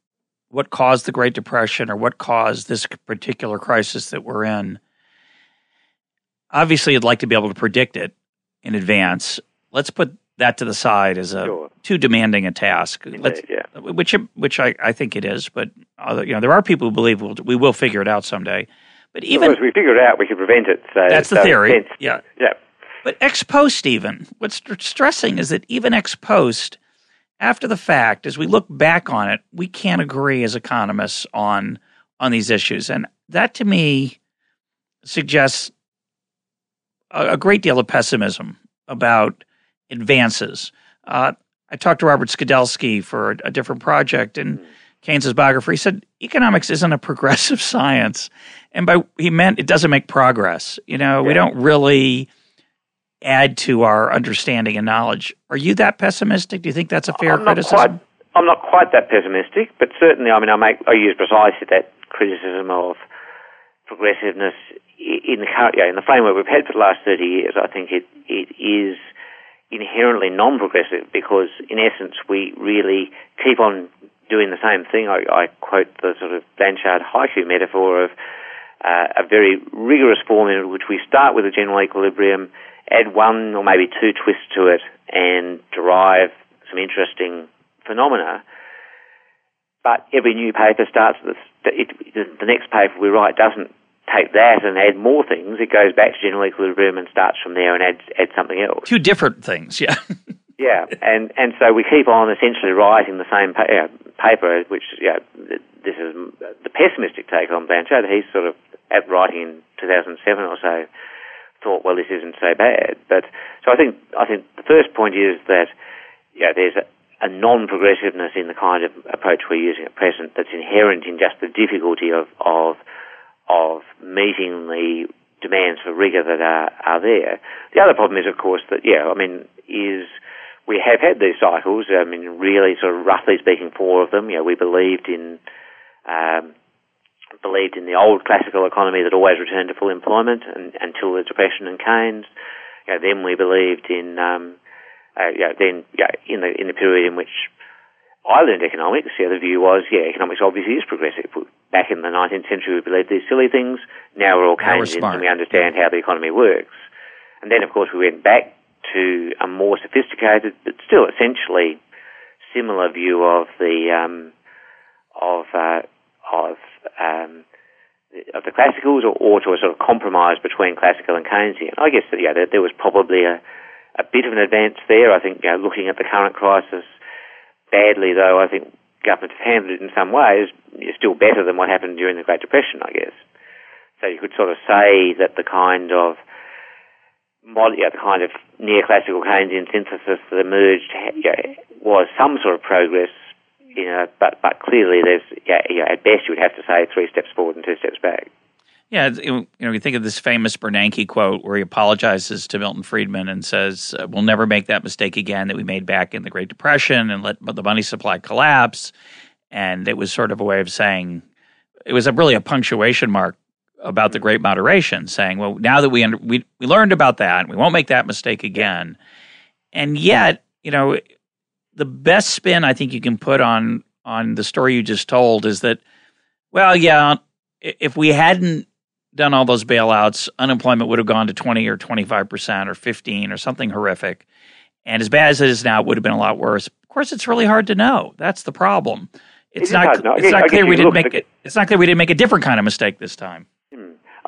what caused the Great Depression or what caused this particular crisis that we're in, obviously, you'd like to be able to predict it in advance. Let's put that to the side as a sure. too demanding a task. Yeah. Which which I, I think it is, but uh, you know there are people who believe we'll, we will figure it out someday. But even if we figure it out, we can prevent it. So that's the so theory. Yeah, yeah. But ex post, even what's stressing is that even ex post, after the fact, as we look back on it, we can't agree as economists on on these issues, and that to me suggests a, a great deal of pessimism about advances. Uh, I talked to Robert Skidelsky for a, a different project, and mm. Keynes's biographer, he said economics isn't a progressive <laughs> science, and by he meant it doesn't make progress. You know, yeah. we don't really add to our understanding and knowledge. Are you that pessimistic? Do you think that's a fair I'm criticism? Quite, I'm not quite that pessimistic, but certainly, I mean, I make I use precisely that criticism of progressiveness in the current, yeah, in the framework we've had for the last 30 years. I think it it is inherently non-progressive because, in essence, we really keep on doing the same thing. I, I quote the sort of Blanchard haiku metaphor of uh, a very rigorous formula in which we start with a general equilibrium, add one or maybe two twists to it, and derive some interesting phenomena. But every new paper starts with it, the next paper we write doesn't take that and add more things. It goes back to general equilibrium and starts from there and adds adds something else. Two different things, yeah. <laughs> yeah, and and so we keep on essentially writing the same pa- uh, paper, which yeah, this is the pessimistic take on Blanchard. He's sort of at writing in 2007 or so thought, well, this isn't so bad. But so I think I think the first point is that yeah, there's a, a non-progressiveness in the kind of approach we're using at present that's inherent in just the difficulty of of of meeting the demands for rigour that are, are there. The other problem is, of course, that yeah, I mean, is we have had these cycles. I mean, really, sort of roughly speaking, four of them. You know, we believed in um, believed in the old classical economy that always returned to full employment and, until the Depression and Keynes. You know, then we believed in, um, uh, you know, then you know, in the in the period in which I learned economics, yeah, the view was, yeah, economics obviously is progressive. Back in the 19th century, we believed these silly things. Now we're all Keynesians and we understand how the economy works. And then, of course, we went back to a more sophisticated, but still essentially similar view of the um, of uh, of um, of the classicals, or, or, to a sort of compromise between classical and Keynesian. I guess that, yeah, there, there was probably a, a bit of an advance there. I think you know, looking at the current crisis badly, though, I think government have handled it in some ways. Is still better than what happened during the Great Depression, I guess. So you could sort of say that the kind of yeah, the kind of neoclassical Keynesian synthesis that emerged was some sort of progress, you know, but, but clearly there's, yeah, at best you would have to say three steps forward and two steps back. Yeah, you know, you think of this famous Bernanke quote where he apologizes to Milton Friedman and says, uh, "We'll never make that mistake again that we made back in the Great Depression and let the money supply collapse." And it was sort of a way of saying it was a, really a punctuation mark about the Great Moderation, saying, "Well, now that we under, we we learned about that, we won't make that mistake again." And yet, you know, the best spin I think you can put on on the story you just told is that, well, yeah, if we hadn't done all those bailouts, unemployment would have gone to 20 or 25% or 15 or something horrific. And as bad as it is now, it would have been a lot worse. Of course, it's really hard to know. That's the problem. It's, not. It's not clear we didn't make it. It's not clear we didn't make a different kind of mistake this time.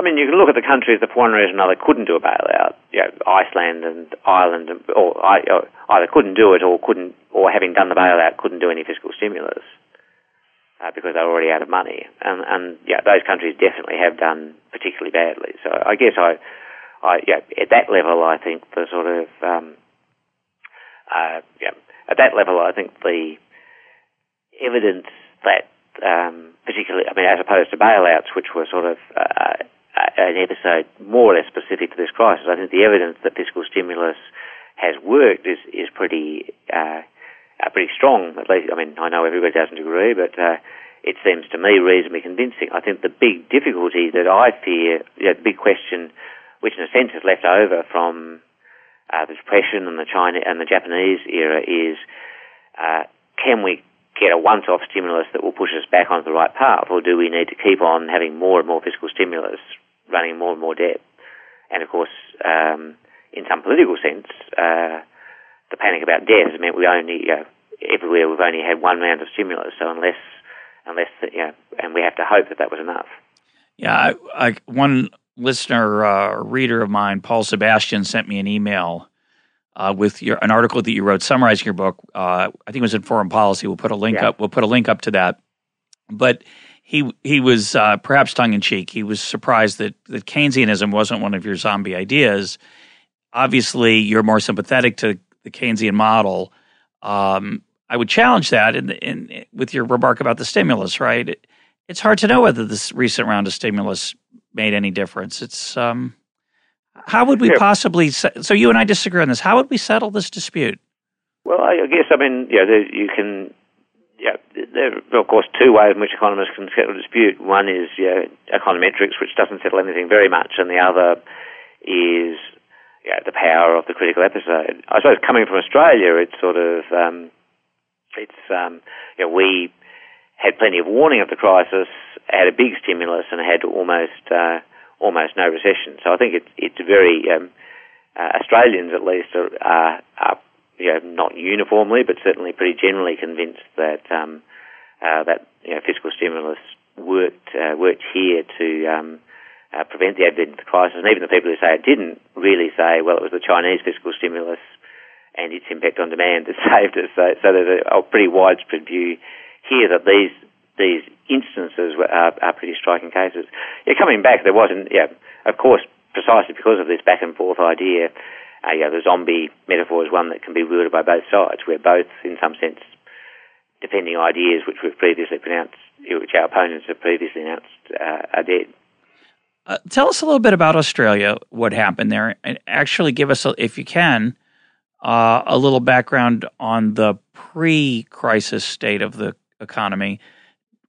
I mean, you can look at the countries that for one reason or another couldn't do a bailout. You know, Iceland and Ireland, or either couldn't do it or couldn't, or having done the bailout, couldn't do any fiscal stimulus uh, because they're already out of money. And, and yeah, those countries definitely have done particularly badly. So I guess I, I yeah, at that level, I think the sort of um, uh, yeah, at that level, I think the evidence that um, particularly, I mean, as opposed to bailouts, which were sort of uh, an episode more or less specific to this crisis, I think the evidence that fiscal stimulus has worked is is pretty uh, uh, pretty strong. At least, I mean, I know everybody doesn't agree, but uh, it seems to me reasonably convincing. I think the big difficulty that I fear, you know, the big question, which in a sense is left over from uh, the Depression and the China and the Japanese era, is uh, can we get a once-off stimulus that will push us back onto the right path, or do we need to keep on having more and more fiscal stimulus, running more and more debt? And of course, um, in some political sense, uh, the panic about debt has meant we only you know, everywhere we've only had one round of stimulus. So unless unless you know, and we have to hope that that was enough. Yeah, I, I, one listener uh, reader of mine, Paul Sebastian, sent me an email uh, with your an article that you wrote summarizing your book. Uh, I think it was in Foreign Policy. We'll put a link yeah. up. We'll put a link up to that. But he he was uh, perhaps tongue in cheek. He was surprised that that Keynesianism wasn't one of your zombie ideas. Obviously, you're more sympathetic to the Keynesian model. Um, I would challenge that in, in, with your remark about the stimulus. Right? It, it's hard to know whether this recent round of stimulus made any difference. It's um, how would we possibly? So you and I disagree on this. How would we settle this dispute? Well, I guess I mean, yeah, you can. Yeah, there are of course two ways in which economists can settle a dispute. One is yeah, econometrics, which doesn't settle anything very much, and the other is yeah, the power of the critical episode. I suppose coming from Australia, it's sort of um, it's um, yeah, we had plenty of warning of the crisis, had a big stimulus, and had almost uh, almost no recession. So I think it's it's very um, uh, Australians at least are, are, are you know, not uniformly, but certainly pretty generally convinced that um, uh, that you know, fiscal stimulus worked uh, worked here to um, uh, prevent the advent of the crisis. And even the people who say it didn't really say, well, it was the Chinese fiscal stimulus and its impact on demand that <laughs> saved us. So, so there's a, a pretty widespread view here that these these instances are, are pretty striking cases. Yeah, coming back, there wasn't. Yeah, of course, precisely because of this back and forth idea. Uh, yeah, the zombie metaphor is one that can be wielded by both sides, where both, in some sense, defending ideas which we've previously pronounced, which our opponents have previously announced, uh, are dead. Uh, tell us a little bit about Australia, what happened there, and actually give us, a, if you can, uh, a little background on the pre-crisis state of the economy.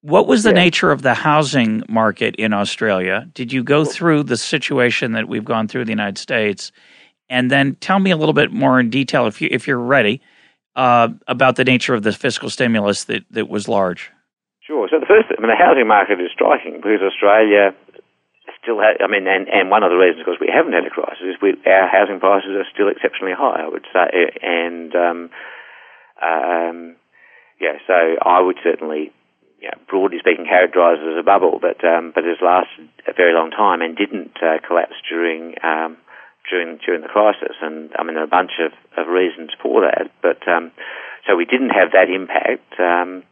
What was the yeah. nature of the housing market in Australia? Did you go through the situation that we've gone through in the United States? And then tell me a little bit more in detail, if you if you're ready, uh, about the nature of the fiscal stimulus that, that was large. Sure. So the first, I mean, the housing market is striking because Australia still has, I mean, and, and one of the reasons, because we haven't had a crisis, is we, our housing prices are still exceptionally high, I would say. And, um, um, yeah, so I would certainly, broadly speaking, characterised as a bubble, but, um, but it's lasted a very long time and didn't uh, collapse during, um, during, during the crisis. And, I mean, there are a bunch of, of reasons for that, but, um, so we didn't have that impact. Um,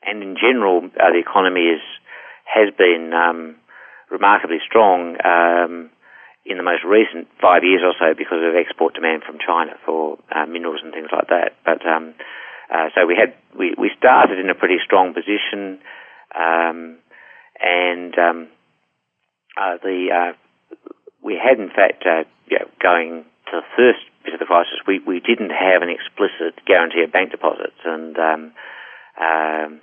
and in general, uh, the economy is, has been, um, remarkably strong um, in the most recent five years or so because of export demand from China for uh, minerals and things like that. But uh, so we had we, we started in a pretty strong position, um, and um, uh, the uh, we had in fact uh, you know, going to the first bit of the crisis, we, we didn't have an explicit guarantee of bank deposits, and um, um,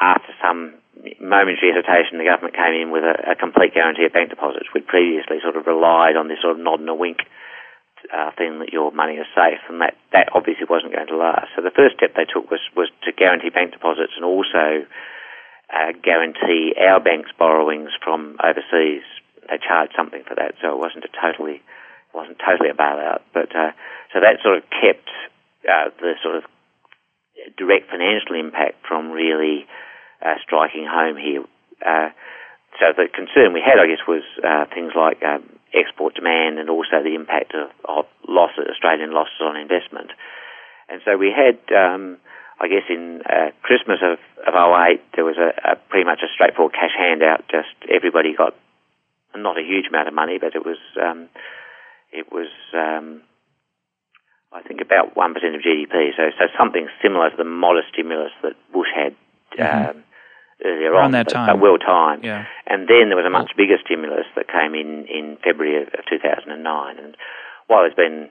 after some momentary hesitation, the government came in with a, a complete guarantee of bank deposits. We'd previously sort of relied on this sort of nod and a wink uh, thing that your money is safe, and that, that obviously wasn't going to last. So the first step they took was, was to guarantee bank deposits and also uh, guarantee our bank's borrowings from overseas. They charged something for that, so it wasn't a totally wasn't totally a bailout, but uh, so that sort of kept uh, the sort of direct financial impact from really uh, striking home here. Uh, so the concern we had, I guess, was uh, things like um, export demand and also the impact of, of losses, Australian losses on investment. And so we had, um, I guess, in uh, Christmas of, of 08, there was a, a pretty much a straightforward cash handout. Just everybody got not a huge amount of money, but it was um, it was um, I think about one percent of GDP. So so something similar to the modest stimulus that Bush had. Mm-hmm. Earlier Around on, that but, time. but well timed. Yeah. And then there was a much bigger stimulus that came in in February of, of 2009. And while there's been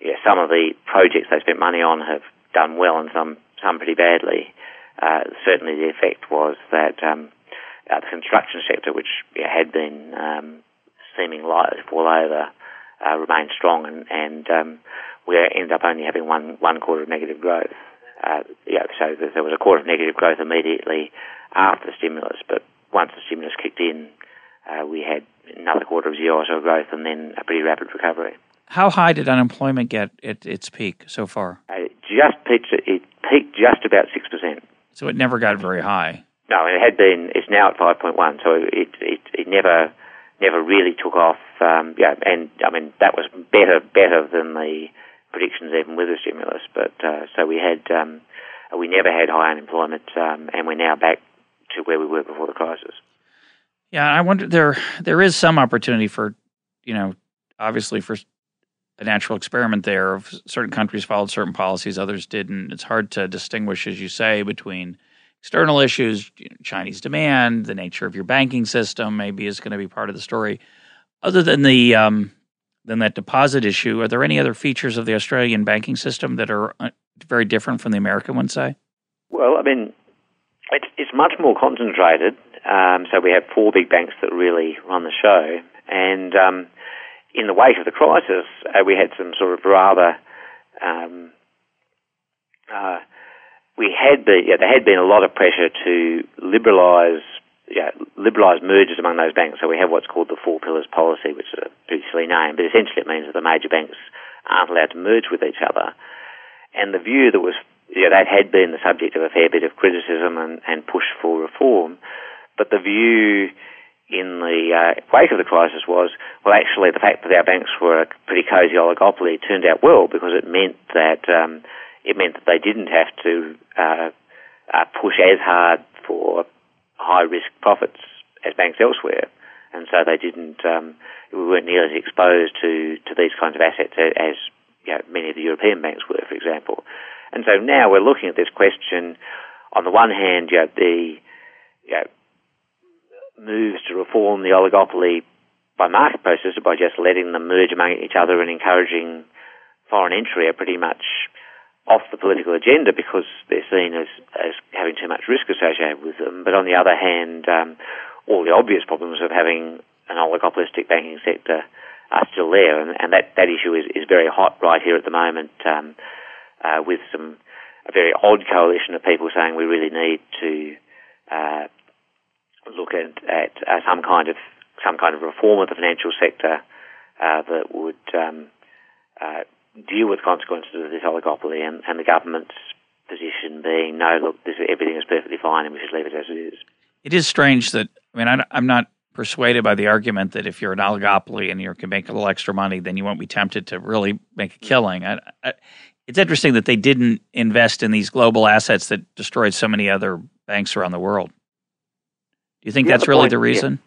yeah, some of the projects they spent money on have done well and some some pretty badly, uh, certainly the effect was that um, uh, the construction sector, which yeah, had been um, seeming likely to fall over, uh, remained strong, and, and um, we ended up only having one one quarter of negative growth. Uh, yeah, so there was a quarter of negative growth immediately after the stimulus, but once the stimulus kicked in, uh, we had another quarter of zero or so growth and then a pretty rapid recovery. How high did unemployment get at its peak so far? Uh, it just peaked, it peaked just about 6%. So it never got very high. No, it had been, it's now at 5.1, so it, it, it never never really took off. Um, yeah, and I mean, that was better better than the predictions even with the stimulus. But uh, so we had, um, we never had high unemployment, um, and we're now back to where we were before the crisis. Yeah, I wonder there there is some opportunity for, you know, obviously for a natural experiment there of certain countries followed certain policies, others didn't. It's hard to distinguish, as you say, between external issues, you know, Chinese demand, the nature of your banking system, maybe is going to be part of the story. Other than the um, than that deposit issue, are there any other features of the Australian banking system that are uh, very different from the American one? Say. Well, I mean, it's, it's much more concentrated. Um, so we have four big banks that really run the show, and um, in the wake of the crisis, uh, we had some sort of rather um, uh, we had been, yeah, there had been a lot of pressure to liberalise yeah, liberalise mergers among those banks. So we have what's called the Four Pillars policy, which is a pretty silly name, but essentially it means that the major banks aren't allowed to merge with each other. And the view that was, that had been the subject of a fair bit of criticism and, and push for reform, but the view in the uh, wake of the crisis was, well, actually, the fact that our banks were a pretty cosy oligopoly turned out well because it meant that um, it meant that they didn't have to uh, uh, push as hard for high risk profits as banks elsewhere, and so they didn't. Um, we weren't nearly as exposed to to these kinds of assets as you know, many of the European banks were, for example. And so now we're looking at this question. On the one hand, you know, the you know, moves to reform the oligopoly by market process, by just letting them merge among each other and encouraging foreign entry are pretty much off the political agenda because they're seen as, as having too much risk associated with them. But on the other hand, um, all the obvious problems of having an oligopolistic banking sector are still there, and, and that, that issue is, is very hot right here at the moment um, uh, with some a very odd coalition of people saying we really need to uh, look at, at uh, some kind of some kind of reform of the financial sector uh, that would um, uh, deal with consequences of this oligopoly and, and the government's position being, no, look, this, everything is perfectly fine and we should leave it as it is. It is strange that, I mean, I, I'm not persuaded by the argument that if you're an oligopoly and you can make a little extra money, then you won't be tempted to really make a killing. I, I, it's interesting that they didn't invest in these global assets that destroyed so many other banks around the world. Do you think Yeah, that's the really point- the reason?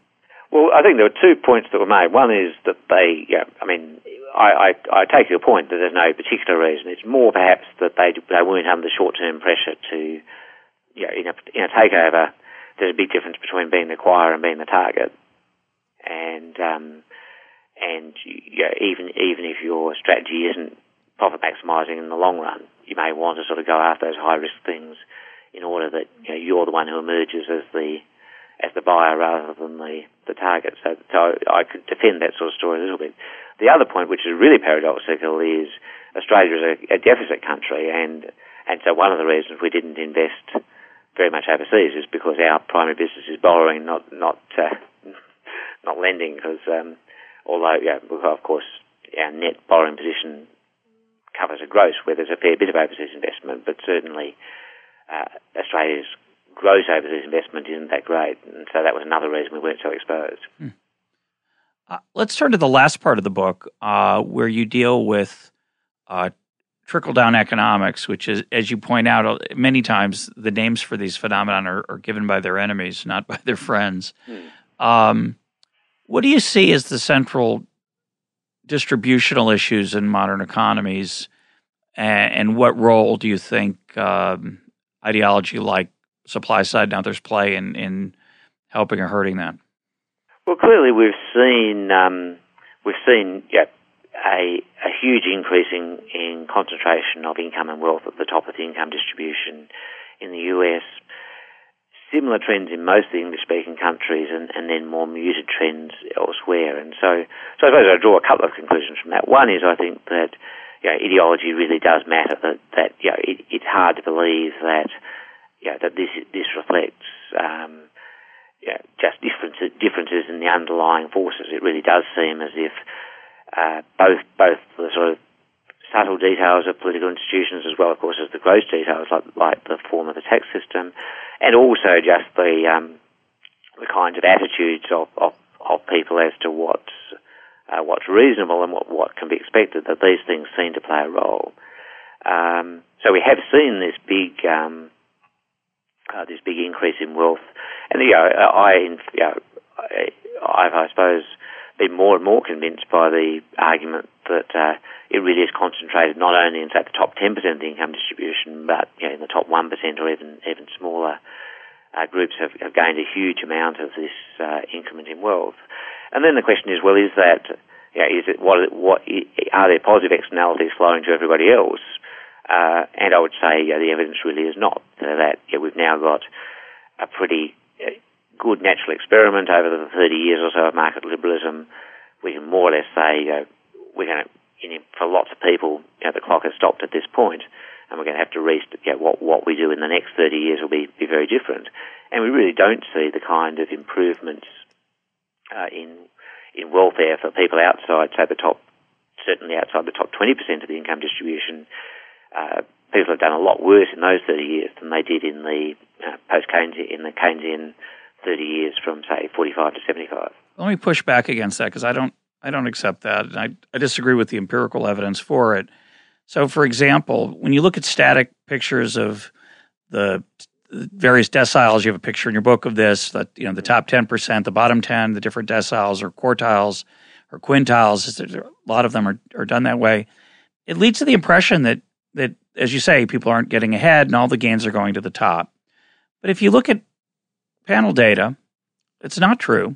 Well, I think there were two points that were made. One is that they, yeah, I mean, I, I, I take your point that there's no particular reason. It's more perhaps that they they weren't under short-term pressure to, you know, in a, in a takeover, there's a big difference between being the acquirer and being the target. And um, and you know, even even if your strategy isn't profit maximising in the long run, you may want to sort of go after those high risk things in order that you know, you're the one who emerges as the as the buyer rather than the, the target. So, so I could defend that sort of story a little bit. The other point, which is really paradoxical, is Australia is a, a deficit country, and and so one of the reasons we didn't invest very much overseas is because our primary business is borrowing, not not uh, <laughs> not lending. Because um, although, yeah, of course, our net borrowing position covers a gross where there's a fair bit of overseas investment, but certainly uh, Australia's gross overseas investment isn't that great, and so that was another reason we weren't so exposed. Hmm. Uh, let's turn to the last part of the book, uh, where you deal with uh, trickle down economics, which is, as you point out uh, many times, the names for these phenomena are, are given by their enemies, not by their friends. Hmm. Um, what do you see as the central distributional issues in modern economies, and, and what role do you think um, ideology like supply side and others play in, in helping or hurting that? Well, clearly we've seen um, we've seen yeah, a, a huge increase in, in concentration of income and wealth at the top of the income distribution in the US. Similar trends in most of the English-speaking countries, and, and then more muted trends elsewhere. And so, so I suppose I draw a couple of conclusions from that. One is I think that you know, ideology really does matter. That that you know, it, it's hard to believe that you know, that this this reflects um, just differences differences in the underlying forces. It really does seem as if uh, both both the sort of subtle details of political institutions as well, of course, as the gross details like, like the form of the tax system, and also just the um, the kinds of attitudes of, of, of people as to what's uh, what's reasonable and what, what can be expected. That these things seem to play a role. Um, so we have seen this big um, uh, this big increase in wealth, and you know, I, you know, I, I've, I suppose been more and more convinced by the argument that uh, it really is concentrated not only in say the top 10% of the income distribution, but you know, in the top 1% or even even smaller uh, groups have, have, gained a huge amount of this uh, increment in wealth. And then the question is, well, is that you know, is it what what are there positive externalities flowing to everybody else? Uh, and I would say the evidence really is not that we've now got a pretty uh, good natural experiment over the 30 years or so of market liberalism, we can more or less say, we're going to, for lots of people, you know, the clock has stopped at this point, and we're going to have to rest, you know, what, what we do in the next 30 years will be, be very different. And we really don't see the kind of improvements uh, in, in welfare for people outside, say, the top, certainly outside the top 20% of the income distribution. Uh, people have done a lot worse in those 30 years than they did in the uh, post-Keynesian, in the Keynesian 30 years from say 45 to 75. Let me push back against that because I don't I don't accept that. And I, I disagree with the empirical evidence for it. So, for example, when you look at static pictures of the various deciles, you have a picture in your book of this, that you know the top 10%, the bottom 10, the different deciles or quartiles or quintiles, a lot of them are, are done that way. It leads to the impression that that, as you say, people aren't getting ahead and all the gains are going to the top. But if you look at panel data, it's not true.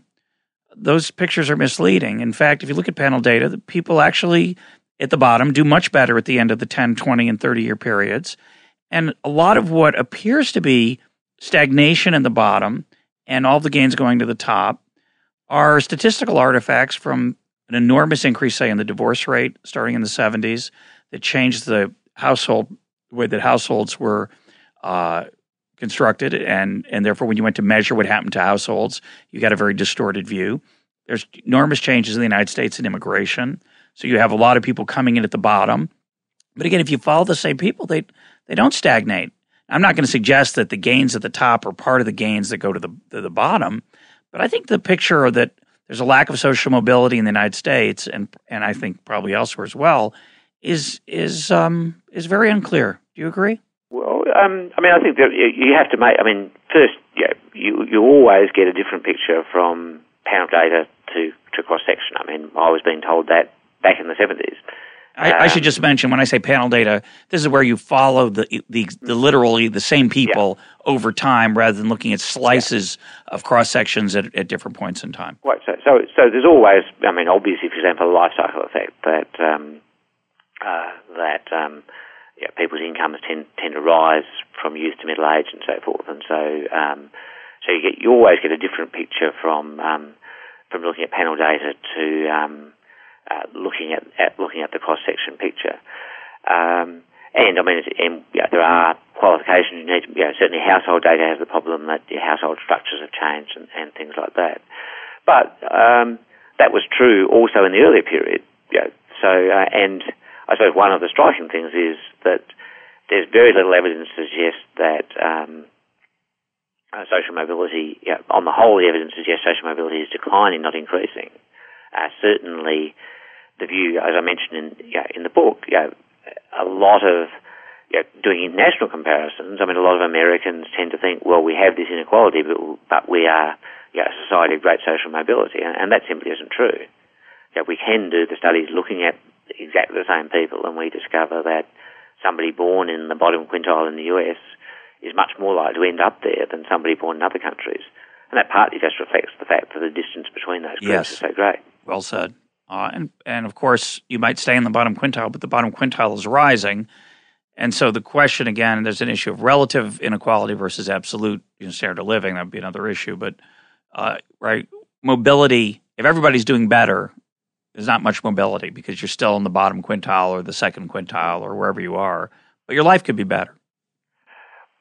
Those pictures are misleading. In fact, if you look at panel data, the people actually at the bottom do much better at the end of the 10, 20, and 30 year periods. And a lot of what appears to be stagnation in the bottom and all the gains going to the top are statistical artifacts from an enormous increase, say, in the divorce rate starting in the 70s that changed the household way that households were uh, constructed, and and therefore when you went to measure what happened to households, you got a very distorted view. There's enormous changes in the United States in immigration, so you have a lot of people coming in at the bottom. But again, if you follow the same people, they they don't stagnate. I'm not going to suggest that the gains at the top are part of the gains that go to the to the bottom, but I think the picture that there's a lack of social mobility in the United States, and and I think probably elsewhere as well, is is um, is very unclear. Do you agree? Well, um, I mean, I think that you have to make. I mean, first, yeah, you you always get a different picture from panel data to to cross section. I mean, I was being told that back in the seventies. I, um, I, should just mention when I say panel data, this is where you follow the the, the literally the same people yeah. over time, rather than looking at slices yeah. of cross sections at, at different points in time. Right. So, so, so there's always, I mean, obviously, for example, a life cycle effect that um, uh, that um, yeah, people's incomes tend tend to rise from youth to middle age and so forth, and so um, so you get you always get a different picture from um, from looking at panel data to um, uh, looking at, at looking at the cross section picture. Um, and I mean, and, you know, there are qualifications you need. To, you know, certainly household data has the problem that household structures have changed and, and things like that. But um, that was true also in the earlier period. You know, so, uh, and I suppose one of the striking things is that there's very little evidence to suggest that um, uh, social mobility, on the whole, the evidence suggests social mobility is declining, not increasing. Uh, certainly, the view, as I mentioned in you know, in the book, you know, a lot of you know, doing international comparisons. I mean, a lot of Americans tend to think, well, we have this inequality, but but we are you know, a society of great social mobility, and, and that simply isn't true. You know, we can do the studies looking at exactly the same people, and we discover that somebody born in the bottom quintile in the US is much more likely to end up there than somebody born in other countries. And that partly just reflects the fact that the distance between those groups yes. is so great. Well said. Uh, and, and of course, you might stay in the bottom quintile, but the bottom quintile is rising. And so the question again, there's an issue of relative inequality versus absolute you know, standard of living. That would be another issue. But, uh, right, mobility, if everybody's doing better, there's not much mobility because you're still in the bottom quintile or the second quintile or wherever you are. But your life could be better.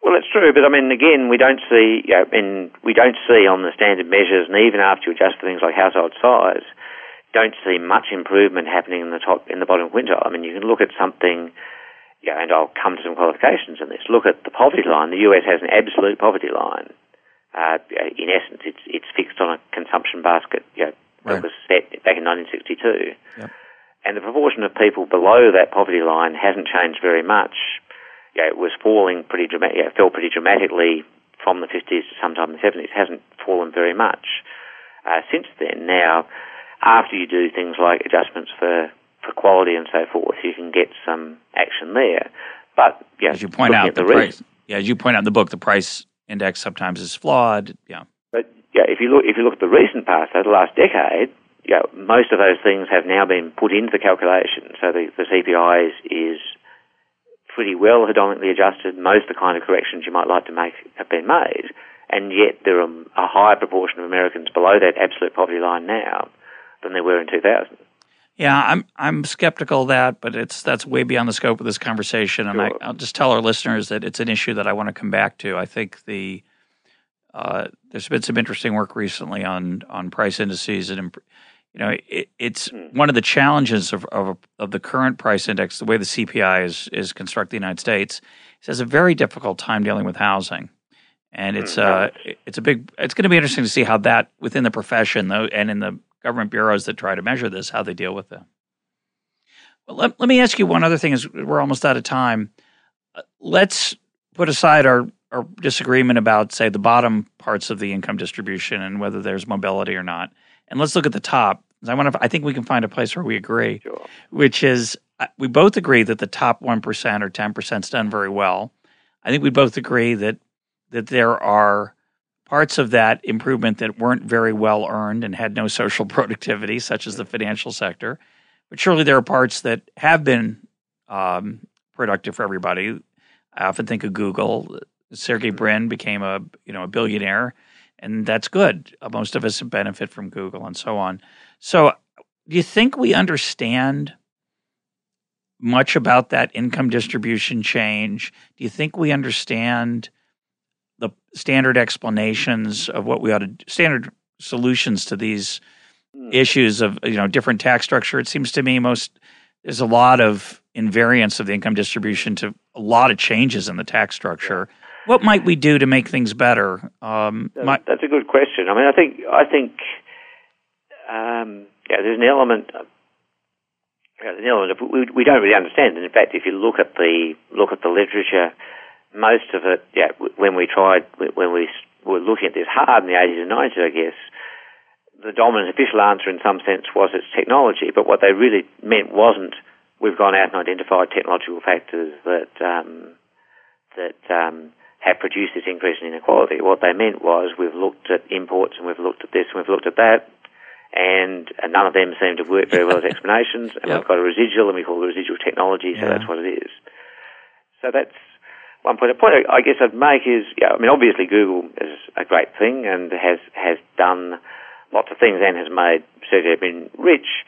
Well, it's true, but I mean, again, we don't see, you know, we don't see on the standard measures, and even after you adjust for things like household size, don't see much improvement happening in the top, in the bottom quintile. I mean, you can look at something, you know, and I'll come to some qualifications in this. Look at the poverty line. The US has an absolute poverty line. Uh, in essence, it's it's fixed on a consumption basket, you know, that was set back in 1962. Yep. And the proportion of people below that poverty line hasn't changed very much you know, it was falling pretty dramatic, you know, fell pretty dramatically from the 50s to sometime in the 70s. It hasn't fallen very much uh, since then. Now, after you do things like adjustments for, for quality and so forth, you can get some action there. But yeah, as you point out, the, the price, yeah, as you point out in the book, the price index sometimes is flawed. Yeah, but yeah, if you look if you look at the recent past, over the last decade, yeah, most of those things have now been put into the calculation. So the, the CPI is, is pretty well hedonically adjusted. Most of the kind of corrections you might like to make have been made, and yet there are a higher proportion of Americans below that absolute poverty line now than there were in 2000. Yeah, I'm I'm skeptical of that, but it's that's way beyond the scope of this conversation. And I, will just tell our listeners that it's an issue that I want to come back to. I think the uh, there's been some interesting work recently on on price indices and you know, it, it's mm. one of the challenges of, of, of the current price index, the way the CPI is is constructed in the United States. It has a very difficult time dealing with housing, and it's mm, uh it's a big. It's going to be interesting to see how that within the profession though, and in the government bureaus that try to measure this, how they deal with it. Well, let, let me ask you one other thing. Is we're almost out of time. Uh, let's put aside our our disagreement about, say, the bottom parts of the income distribution and whether there's mobility or not and let's look at the top. I want to. I think we can find a place where we agree, sure. which is uh, we both agree that the top one percent or ten percent is done very well. I think we both agree that that there are parts of that improvement that weren't very well earned and had no social <laughs> productivity, such as the financial sector. But surely there are parts that have been um, productive for everybody. I often think of Google. Sergey. Brin became a you know a billionaire and that's good. Uh, most of us benefit from Google and so on. So, do you think we understand much about that income distribution change? Do you think we understand the standard explanations of what we ought to standard solutions to these issues of you know different tax structure? It seems to me most there's a lot of invariance of the income distribution to a lot of changes in the tax structure. What might we do to make things better? Um, my- That's a good question. I mean, I think I think um, yeah, there's an element. Yeah, there's an element of, we, we don't really understand, and in fact, if you look at the look at the literature, most of it, yeah, when we tried when we were looking at this hard in the 80s and 90s, I guess the dominant official answer in some sense was it's technology, but what they really meant wasn't we've gone out and identified technological factors that um, that um, have produced this increase in inequality. What they meant was we've looked at imports and we've looked at this and we've looked at that, and none of them seem to work very well as <laughs> explanations. And yep. we've got a residual, and we call it residual technology, so yeah. that's what it is. So that's one point. A point I guess I'd make is, yeah, I mean, obviously Google is a great thing and has has done lots of things and has made Sergey Brin rich.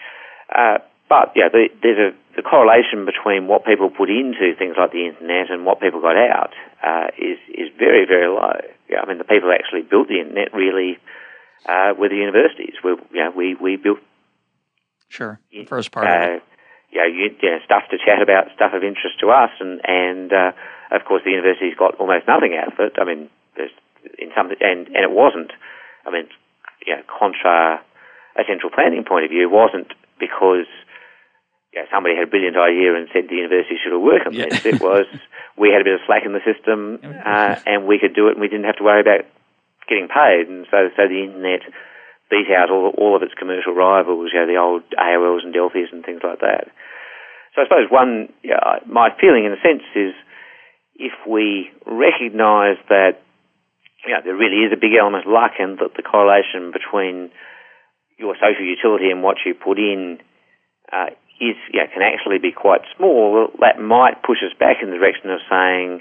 Uh, but yeah, the, there's a the correlation between what people put into things like the internet and what people got out uh, is is very very low. Yeah, I mean the people who actually built the internet really uh, were the universities. We you know, we we built sure the first part. Uh, yeah, you, know, stuff to chat about, stuff of interest to us, and and uh, of course the universities got almost nothing out of it. I mean, there's in some and and it wasn't. I mean, know, contra a central planning point of view, wasn't because know, somebody had a brilliant idea and said the university should all work on yeah. this. It was we had a bit of slack in the system uh, and we could do it and we didn't have to worry about getting paid. And so, so the internet beat out all, all of its commercial rivals, you know, the old AOLs and Delphis and things like that. So I suppose one, you know, my feeling in a sense is if we recognise that you know, there really is a big element of luck and that the correlation between your social utility and what you put in uh, is can actually be quite small, that might push us back in the direction of saying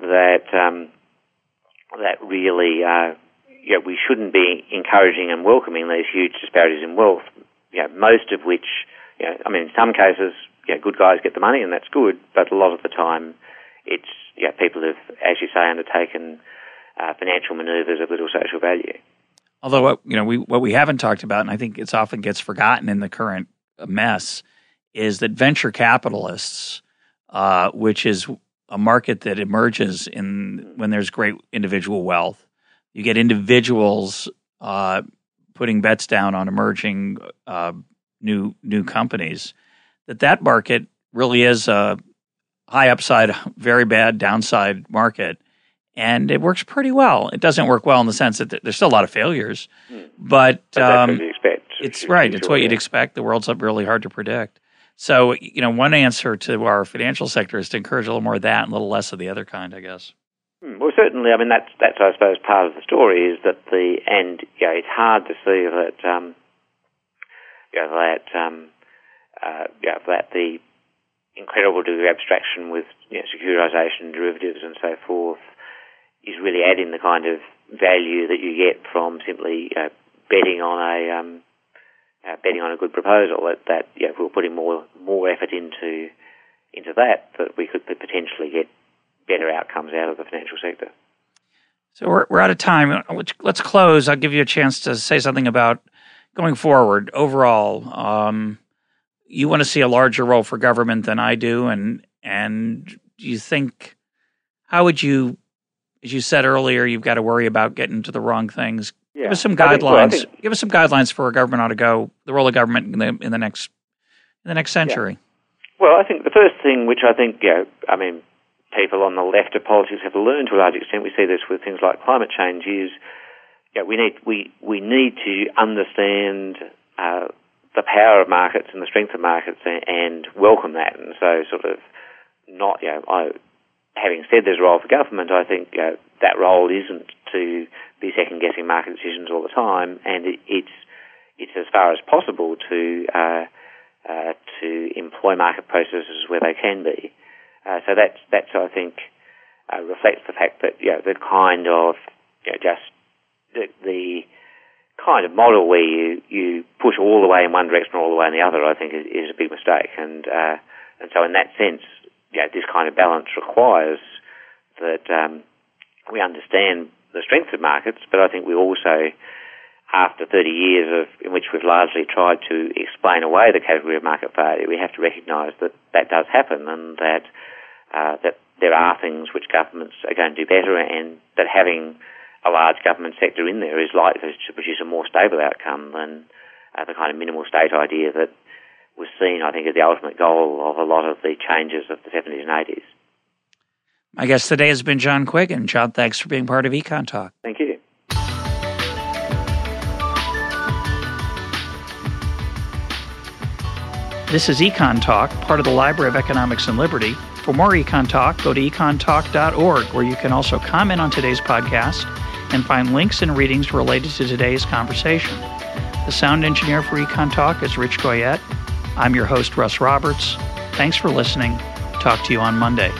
that um, that really uh, we shouldn't be encouraging and welcoming these huge disparities in wealth. Most of which, I mean, in some cases, good guys get the money and that's good, but a lot of the time, it's yeah, people have, as you say, undertaken uh, financial manoeuvres of little social value. Although you know we what we haven't talked about, and I think it's often gets forgotten in the current mess, is that venture capitalists, uh, which is a market that emerges in when there's great individual wealth, you get individuals uh, putting bets down on emerging uh, new new companies. That that market really is a high upside, very bad downside market and it works pretty well. It doesn't work well in the sense that there's still a lot of failures, hmm. but, but um. It's <laughs> right. It's what you'd expect. The world's really hard to predict. So, you know, one answer to our financial sector is to encourage a little more of that and a little less of the other kind, I guess. Hmm. Well, certainly. I mean, that's that's I suppose part of the story is that the and yeah, it's hard to see that um, yeah, that um, uh, yeah, that the incredible degree of abstraction with you know, securitization, derivatives, and so forth is really adding the kind of value that you get from simply uh, betting on a um, uh, betting on a good proposal. That, that yeah, if we were putting more more effort into into that, that we could potentially get better outcomes out of the financial sector. So we're we're out of time. Let's close. I'll give you a chance to say something about going forward overall. Um, you want to see a larger role for government than I do, and and do you think how would you as you said earlier, you've got to worry about getting to the wrong things. Yeah. Give us some guidelines. Think, give us some guidelines for where government ought to go. The role of government in the in the next in the next century. Yeah. Well, I think the first thing, which I think, you know, I mean, people on the left of politics have learned to a large extent. We see this with things like climate change. Is you know, we need we we need to understand uh, the power of markets and the strength of markets and, and welcome that. And so, sort of, not you know, I having said there's a role for government, I think uh, that role isn't to be second guessing market decisions all the time, and it, it's it's as far as possible to uh, uh, to employ market processes where they can be. Uh, so that's that's I think uh, reflects the fact that you know, the kind of you know, just the, the kind of model where you, you push all the way in one direction or all the way in the other, I think is, is a big mistake. And uh, and so in that sense, know, this kind of balance requires that um, we understand the strength of markets, but I think we also, after 30 years of in which we've largely tried to explain away the category of market failure, we have to recognise that that does happen and that uh, that there are things which governments are going to do better, and that having a large government sector in there is likely to produce a more stable outcome than uh, the kind of minimal state idea that was seen, I think, as the ultimate goal of a lot of the changes of the 70s and 80s. My guest today has been John Quiggin. John, thanks for being part of Econ Talk. Thank you. This is Econ Talk, part of the Library of Economics and Liberty. For more Econ Talk, go to econtalk.org, where you can also comment on today's podcast and find links and readings related to today's conversation. The sound engineer for Econ Talk is Rich Goyette. I'm your host, Russ Roberts. Thanks for listening. Talk to you on Monday.